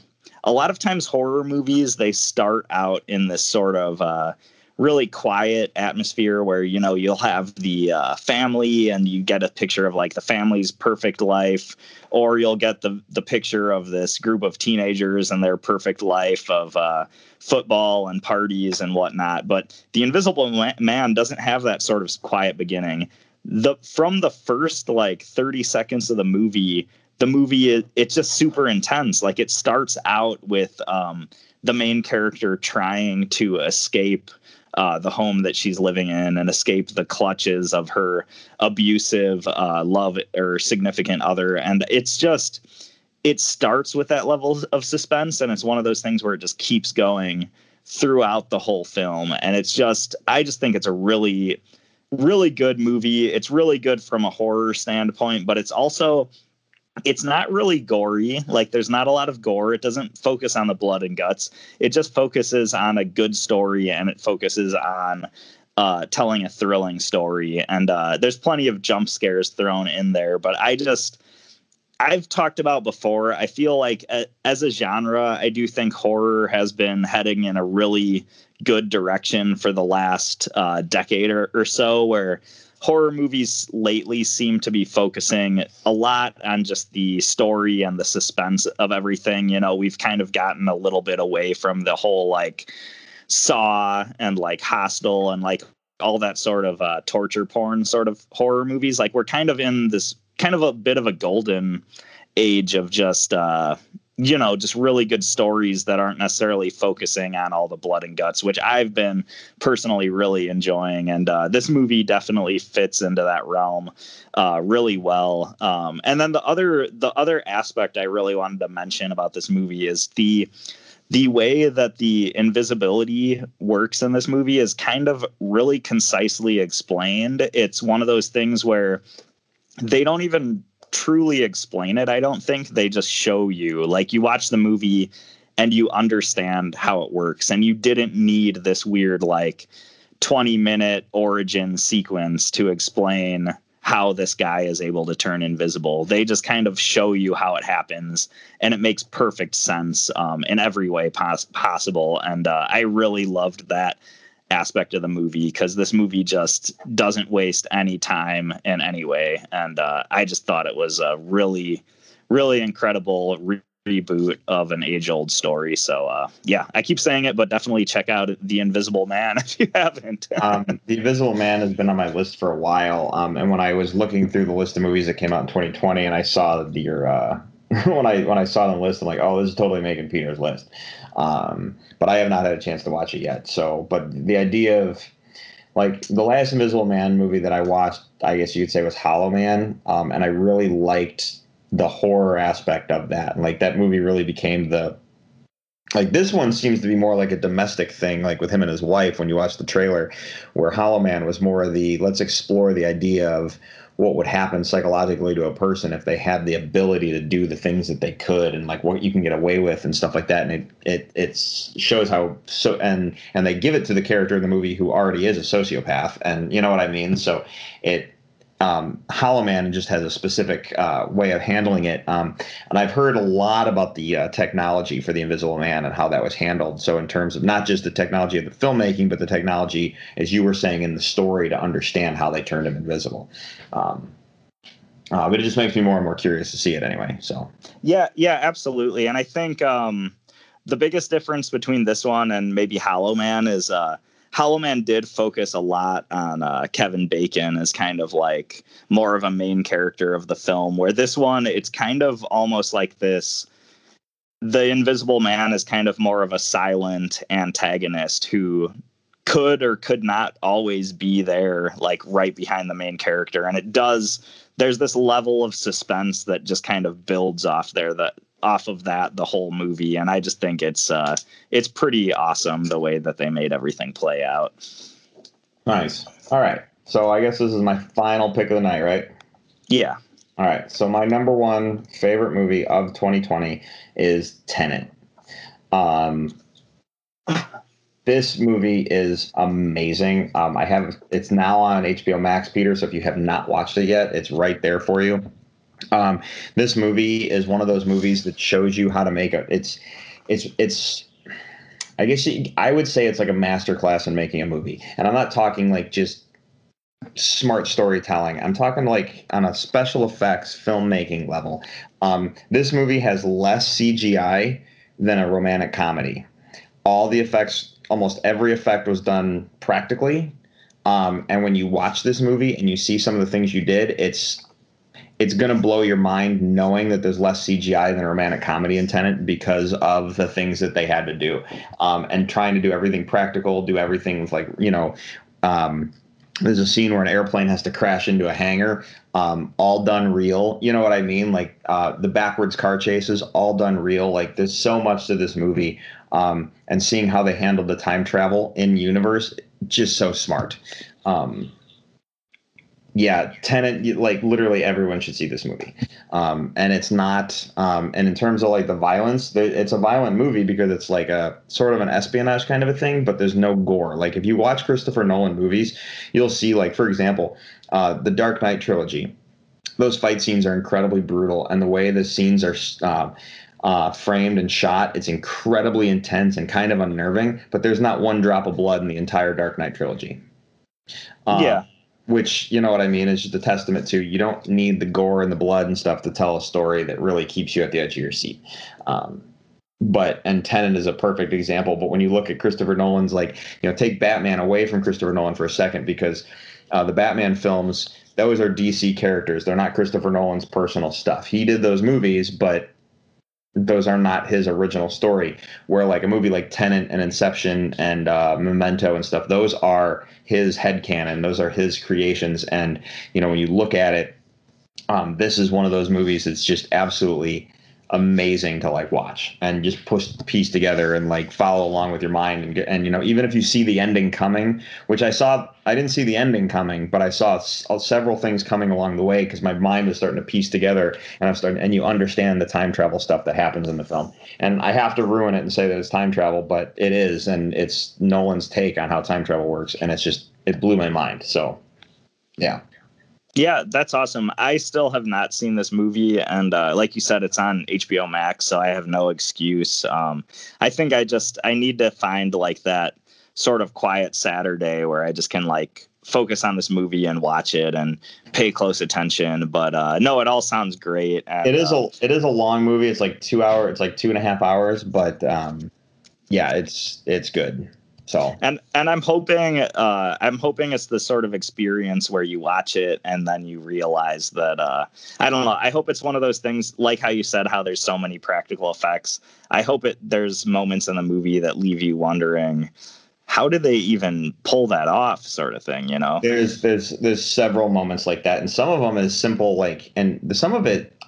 a lot of times horror movies, they start out in this sort of, uh, really quiet atmosphere where you know you'll have the uh, family and you get a picture of like the family's perfect life or you'll get the the picture of this group of teenagers and their perfect life of uh, football and parties and whatnot. But the invisible man doesn't have that sort of quiet beginning the from the first like 30 seconds of the movie the movie it's just super intense like it starts out with um, the main character trying to escape uh, the home that she's living in and escape the clutches of her abusive uh, love or significant other. And it's just, it starts with that level of suspense. And it's one of those things where it just keeps going throughout the whole film. And it's just, I just think it's a really, really good movie. It's really good from a horror standpoint, but it's also it's not really gory. Like there's not a lot of gore. It doesn't focus on the blood and guts. It just focuses on a good story and it focuses on uh, telling a thrilling story. And uh, there's plenty of jump scares thrown in there. But I just, I've talked about before. I feel like a, as a genre, I do think horror has been heading in a really good direction for the last uh, decade or, or so, where horror movies lately seem to be focusing a lot on just the story and the suspense of everything. You know, we've kind of gotten a little bit away from the whole like Saw and like Hostel and like all that sort of uh, torture porn sort of horror movies. Like we're kind of in this kind of a bit of a golden age of just uh, you know, just really good stories that aren't necessarily focusing on all the blood and guts, which I've been personally really enjoying. And uh, this movie definitely fits into that realm uh, really well. Um, and then the other the other aspect I really wanted to mention about this movie is the the way that the invisibility works in this movie is kind of really concisely explained. It's one of those things where they don't even truly explain it. I don't think they just show you. Like you watch the movie and you understand how it works, and you didn't need this weird like 20 minute origin sequence to explain how this guy is able to turn invisible. They just kind of show you how it happens, and it makes perfect sense um, in every way pos- possible. And uh, I really loved that aspect of the movie because this movie just doesn't waste any time in any way. And uh, I just thought it was a really, really incredible re- reboot of an age old story. So, uh, yeah, I keep saying it, but definitely check out The Invisible Man if you haven't. um, the Invisible Man has been on my list for a while. Um, and when I was looking through the list of movies that came out in 2020 and I saw your, uh, when I when I saw the list, I'm like, oh, this is totally making Peter's list. Um, but I have not had a chance to watch it yet. So, but the idea of like the last Invisible Man movie that I watched, I guess you could say was Hollow Man, um, and I really liked the horror aspect of that. And like that movie really became the like this one seems to be more like a domestic thing, like with him and his wife. When you watch the trailer, where Hollow Man was more of the let's explore the idea of what would happen psychologically to a person if they had the ability to do the things that they could and like what you can get away with and stuff like that. And it it it shows how so and and they give it to the character in the movie who already is a sociopath. And you know what I mean? So it um, Hollow Man just has a specific uh, way of handling it. Um, and I've heard a lot about the uh, technology for the Invisible Man and how that was handled. So, in terms of not just the technology of the filmmaking, but the technology, as you were saying, in the story to understand how they turned him invisible. Um, uh, but it just makes me more and more curious to see it anyway. So, yeah, yeah, absolutely. And I think um, the biggest difference between this one and maybe Hollow Man is uh, Hollow Man did focus a lot on uh, Kevin Bacon as kind of like more of a main character of the film, where this one, it's kind of almost like this. The Invisible Man is kind of more of a silent antagonist who could or could not always be there, like right behind the main character. And it does, there's this level of suspense that just kind of builds off there that off of that the whole movie and i just think it's uh it's pretty awesome the way that they made everything play out nice all right so i guess this is my final pick of the night right Yeah. All right. So my number one favorite movie of 2020 is Tenet. Um, this movie is amazing. Um, I have it's now on HBO Max, Peter. So if you have not watched it yet, it's right there for you. Um, this movie is one of those movies that shows you how to make a. It's, it's, it's. I guess you, I would say it's like a master class in making a movie, and I'm not talking like just smart storytelling. I'm talking like on a special effects filmmaking level. Um, this movie has less CGI than a romantic comedy. All the effects, almost every effect was done practically. Um, and when you watch this movie and you see some of the things you did, it's it's going to blow your mind knowing that there's less CGI than a romantic comedy in Tenet because of the things that they had to do, um, and trying to do everything practical, do everything with like you know. Um, there's a scene where an airplane has to crash into a hangar um, all done real you know what i mean like uh, the backwards car chases all done real like there's so much to this movie um, and seeing how they handled the time travel in universe just so smart um, yeah Tenet like literally everyone should see this movie. Um, and it's not um, and in terms of like the violence it's a violent movie because it's like a sort of an espionage kind of a thing but there's no gore. Like if you watch christopher nolan movies you'll see like for example uh, the dark knight trilogy. Those fight scenes are incredibly brutal and the way the scenes are uh, uh, framed and shot it's incredibly intense and kind of unnerving but there's not one drop of blood in the entire dark knight trilogy. Uh, yeah. Which you know what I mean is just a testament to you don't need the gore and the blood and stuff to tell a story that really keeps you at the edge of your seat. Um, but and Tenet is a perfect example. But when you look at Christopher Nolan's, like you know, take Batman away from Christopher Nolan for a second because uh, the Batman films those are DC characters. They're not Christopher Nolan's personal stuff. He did those movies, but those are not his original story. Where like a movie like Tenet and Inception and uh, Memento and stuff, those are his head canon. Those are his creations. And you know when you look at it, um, this is one of those movies that's just absolutely amazing to like watch and just push the piece together and like follow along with your mind and get, and you know even if you see the ending coming which i saw i didn't see the ending coming but i saw s- uh, several things coming along the way because my mind was starting to piece together and i'm starting and you understand the time travel stuff that happens in the film. And i have to ruin it and say that it's time travel but it is and it's nolan's take on how time travel works and it's just it blew my mind. So yeah Yeah, that's awesome. I still have not seen this movie, and uh, like you said, it's on HBO Max, so I have no excuse. Um, I think I just I need to find like that sort of quiet Saturday where I just can like focus on this movie and watch it and pay close attention. But uh, no, it all sounds great. And, it is uh, a it is a long movie. It's like two hour. It's like two and a half hours, but um, yeah, it's it's good. So and and I'm hoping uh, I'm hoping it's the sort of experience where you watch it and then you realize that uh, I don't know. I hope it's one of those things like how you said how there's so many practical effects. I hope it there's moments in the movie that leave you wondering how did they even pull that off, sort of thing. You know? there's there's there's several moments like that, and some of them is simple like, and some of it.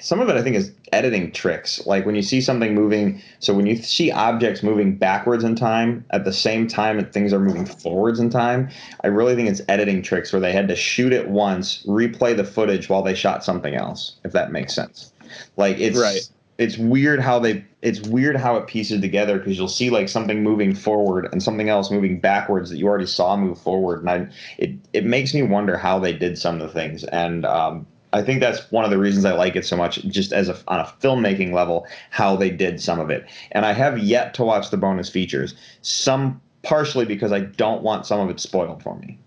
Some of it, I think, is editing tricks. Like when you see something moving, so when you see objects moving backwards in time at the same time that things are moving forwards in time, I really think it's editing tricks where they had to shoot it once, replay the footage while they shot something else, if that makes sense. Like it's Right. it's weird how they it's weird how it pieces together because you'll see like something moving forward and something else moving backwards that you already saw move forward and I it it makes me wonder how they did some of the things and um I think that's one of the reasons I like it so much, just as a on a filmmaking level, how they did some of it. And I have yet to watch the bonus features. Some partially because I don't want some of it spoiled for me.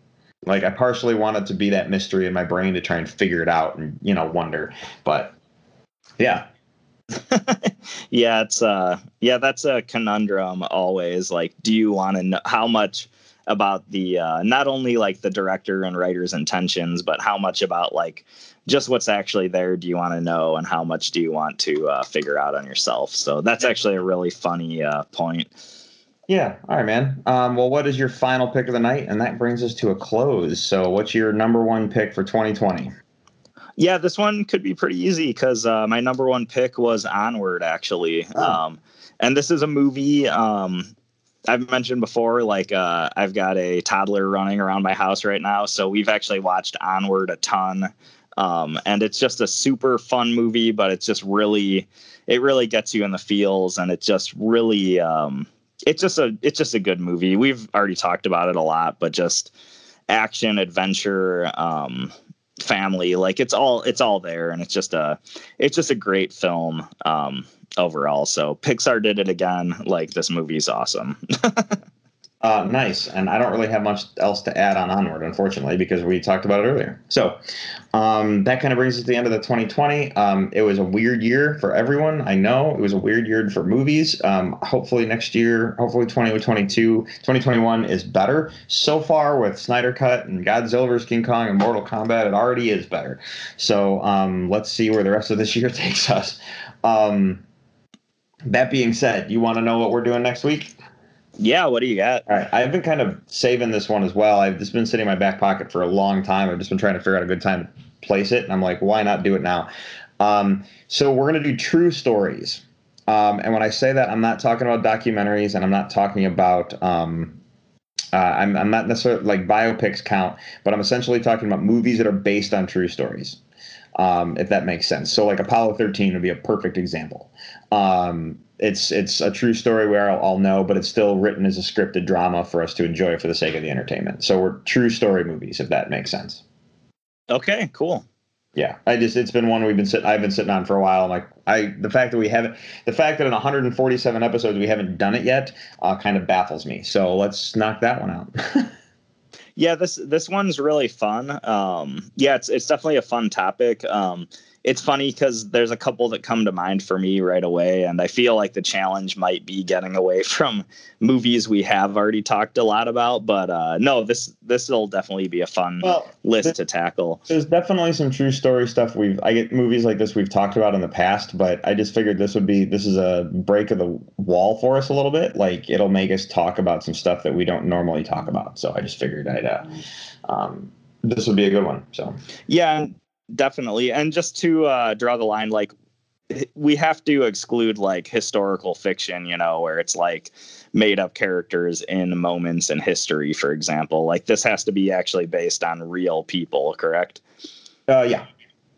Like I partially want it to be that mystery in my brain to try and figure it out and you know wonder. But yeah, yeah, it's uh yeah, that's a conundrum always. Like, do you want to know how much about the uh not only like the director and writer's intentions, but how much about like just what's actually there do you want to know and how much do you want to uh, figure out on yourself so that's actually a really funny uh, point Yeah. All right, man. Um, well, what is your final pick of the night? And that brings us to a close. So, what's your number one pick for 2020? Yeah, this one could be pretty easy because uh, my number one pick was Onward, actually. Oh. Um, and this is a movie um, I've mentioned before. Like, uh, I've got a toddler running around my house right now, so we've actually watched Onward a ton. Um, and it's just a super fun movie, but it's just really, it really gets you in the feels, and it just really, um, it's just a, it's just a good movie. We've already talked about it a lot, but just action, adventure, um, family, like it's all, it's all there, and it's just a, it's just a great film. Um, overall. So Pixar did it again. Like this movie's awesome. Uh, nice. And I don't really have much else to add on Onward, unfortunately, because we talked about it earlier. So um, that kind of brings us to the end of the 2020. Um, it was a weird year for everyone. I know it was a weird year for movies. Um, hopefully next year, hopefully 2022, 2021 is better. So far with Snyder Cut and Godzilla vs. King Kong and Mortal Kombat, it already is better. So um, let's see where the rest of this year takes us. Um, that being said, you want to know what we're doing next week? Yeah, what do you got? All right, I've been kind of saving this one as well. I've just been sitting in my back pocket for a long time. I've just been trying to figure out a good time to place it, and I'm like, why not do it now? Um, so we're gonna do true stories, um, and when I say that, I'm not talking about documentaries, and I'm not talking about. Um, uh, I'm, I'm not necessarily like biopics count, but I'm essentially talking about movies that are based on true stories. Um, if that makes sense. So, like Apollo 13 would be a perfect example. Um, it's it's a true story where I'll, I'll, know, but it's still written as a scripted drama for us to enjoy for the sake of the entertainment. So we're true story movies, if that makes sense. Okay, cool. Yeah, I just it's been one we've been sitting I've been sitting on for a while. I'm like I the fact that we haven't the fact that in 147 episodes we haven't done it yet uh, kind of baffles me. So let's knock that one out. yeah, this this one's really fun. Um, yeah, it's it's definitely a fun topic. Um, it's funny because there's a couple that come to mind for me right away and i feel like the challenge might be getting away from movies we have already talked a lot about but uh, no this this will definitely be a fun well, list to tackle. there's definitely some true story stuff we've i get movies like this we've talked about in the past but i just figured this would be this is a break of the wall for us a little bit. Like it'll make us talk about some stuff that we don't normally talk about so i just figured i'd uh, um, this would be a good one so. Yeah definitely. And just to uh, draw the line like we have to exclude like historical fiction you know where it's like made up characters in moments in history for example. Like this has to be actually based on real people correct? Uh yeah.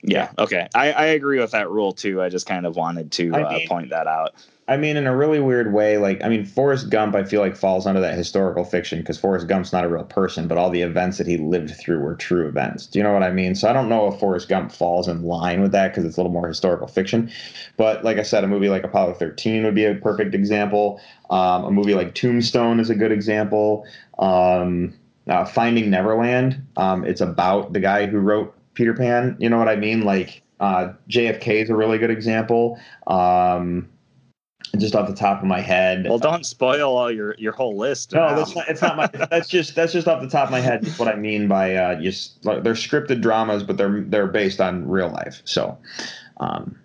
Yeah, okay. I, I agree with that rule too. I just kind of wanted to uh, mean, point that out I mean, in a really weird way, like I mean, Forrest Gump, I feel like falls under that historical fiction because Forrest Gump's not a real person, but all the events that he lived through were true events. Do you know what I mean? So I don't know if Forrest Gump falls in line with that because it's a little more historical fiction. But like I said, a movie like Apollo 13 would be a perfect example. Um, a movie like Tombstone is a good example. Um, uh, Finding Neverland, um, it's about the guy who wrote Peter Pan. You know what I mean? Like uh, JFK is a really good example. Um, just off the top of my head. Well, don't spoil all your your whole list. No, that's not. It's not my. that's just that's just off the top of my head. what I mean by uh, just like, they're scripted dramas, but they're they're based on real life. So, um,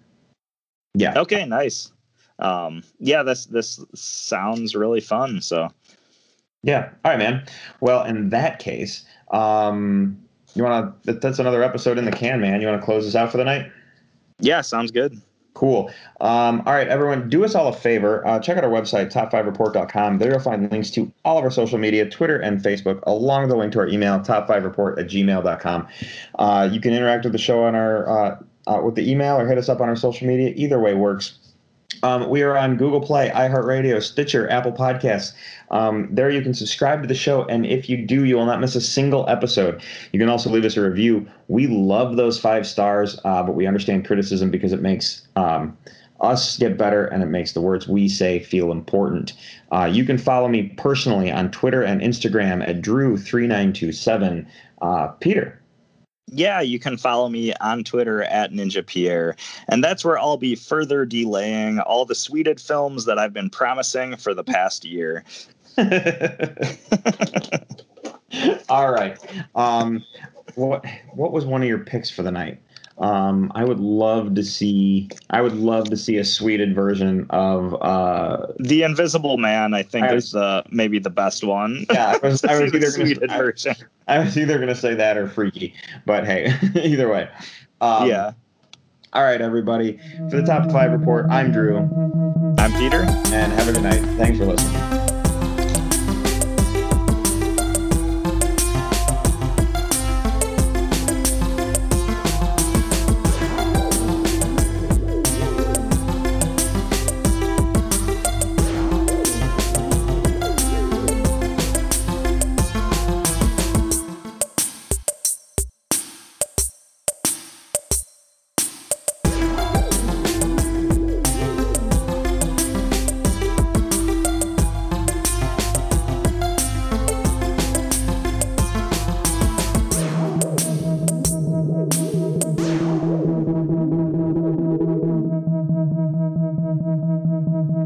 yeah. Okay, nice. Um, yeah, this this sounds really fun. So, yeah. All right, man. Well, in that case, um, you want to? That's another episode in the can, man. You want to close this out for the night? Yeah, sounds good. Cool. Um, all right, everyone, do us all a favor. Uh, check out our website, top5report.com. There you'll find links to all of our social media, Twitter and Facebook, along with a link to our email, top5report at gmail.com. Uh, you can interact with the show on our uh, uh, with the email or hit us up on our social media. Either way works. Um, we are on Google Play, iHeartRadio, Stitcher, Apple Podcasts. Um, there you can subscribe to the show, and if you do, you will not miss a single episode. You can also leave us a review. We love those five stars, uh, but we understand criticism because it makes um, us get better and it makes the words we say feel important. Uh, you can follow me personally on Twitter and Instagram at Drew3927. Uh, Peter, yeah, you can follow me on Twitter at Ninja Pierre. And that's where I'll be further delaying all the sweded films that I've been promising for the past year. all right. Um, what what was one of your picks for the night? Um, I would love to see. I would love to see a sweded version of uh, the Invisible Man. I think I was, is the maybe the best one. Yeah, I was, I was either gonna, version. I, I, was either going to say that or freaky, but hey, either way. Um, yeah. All right, everybody. For the top five report, I'm Drew. I'm Peter. And have a good night. Thanks for listening.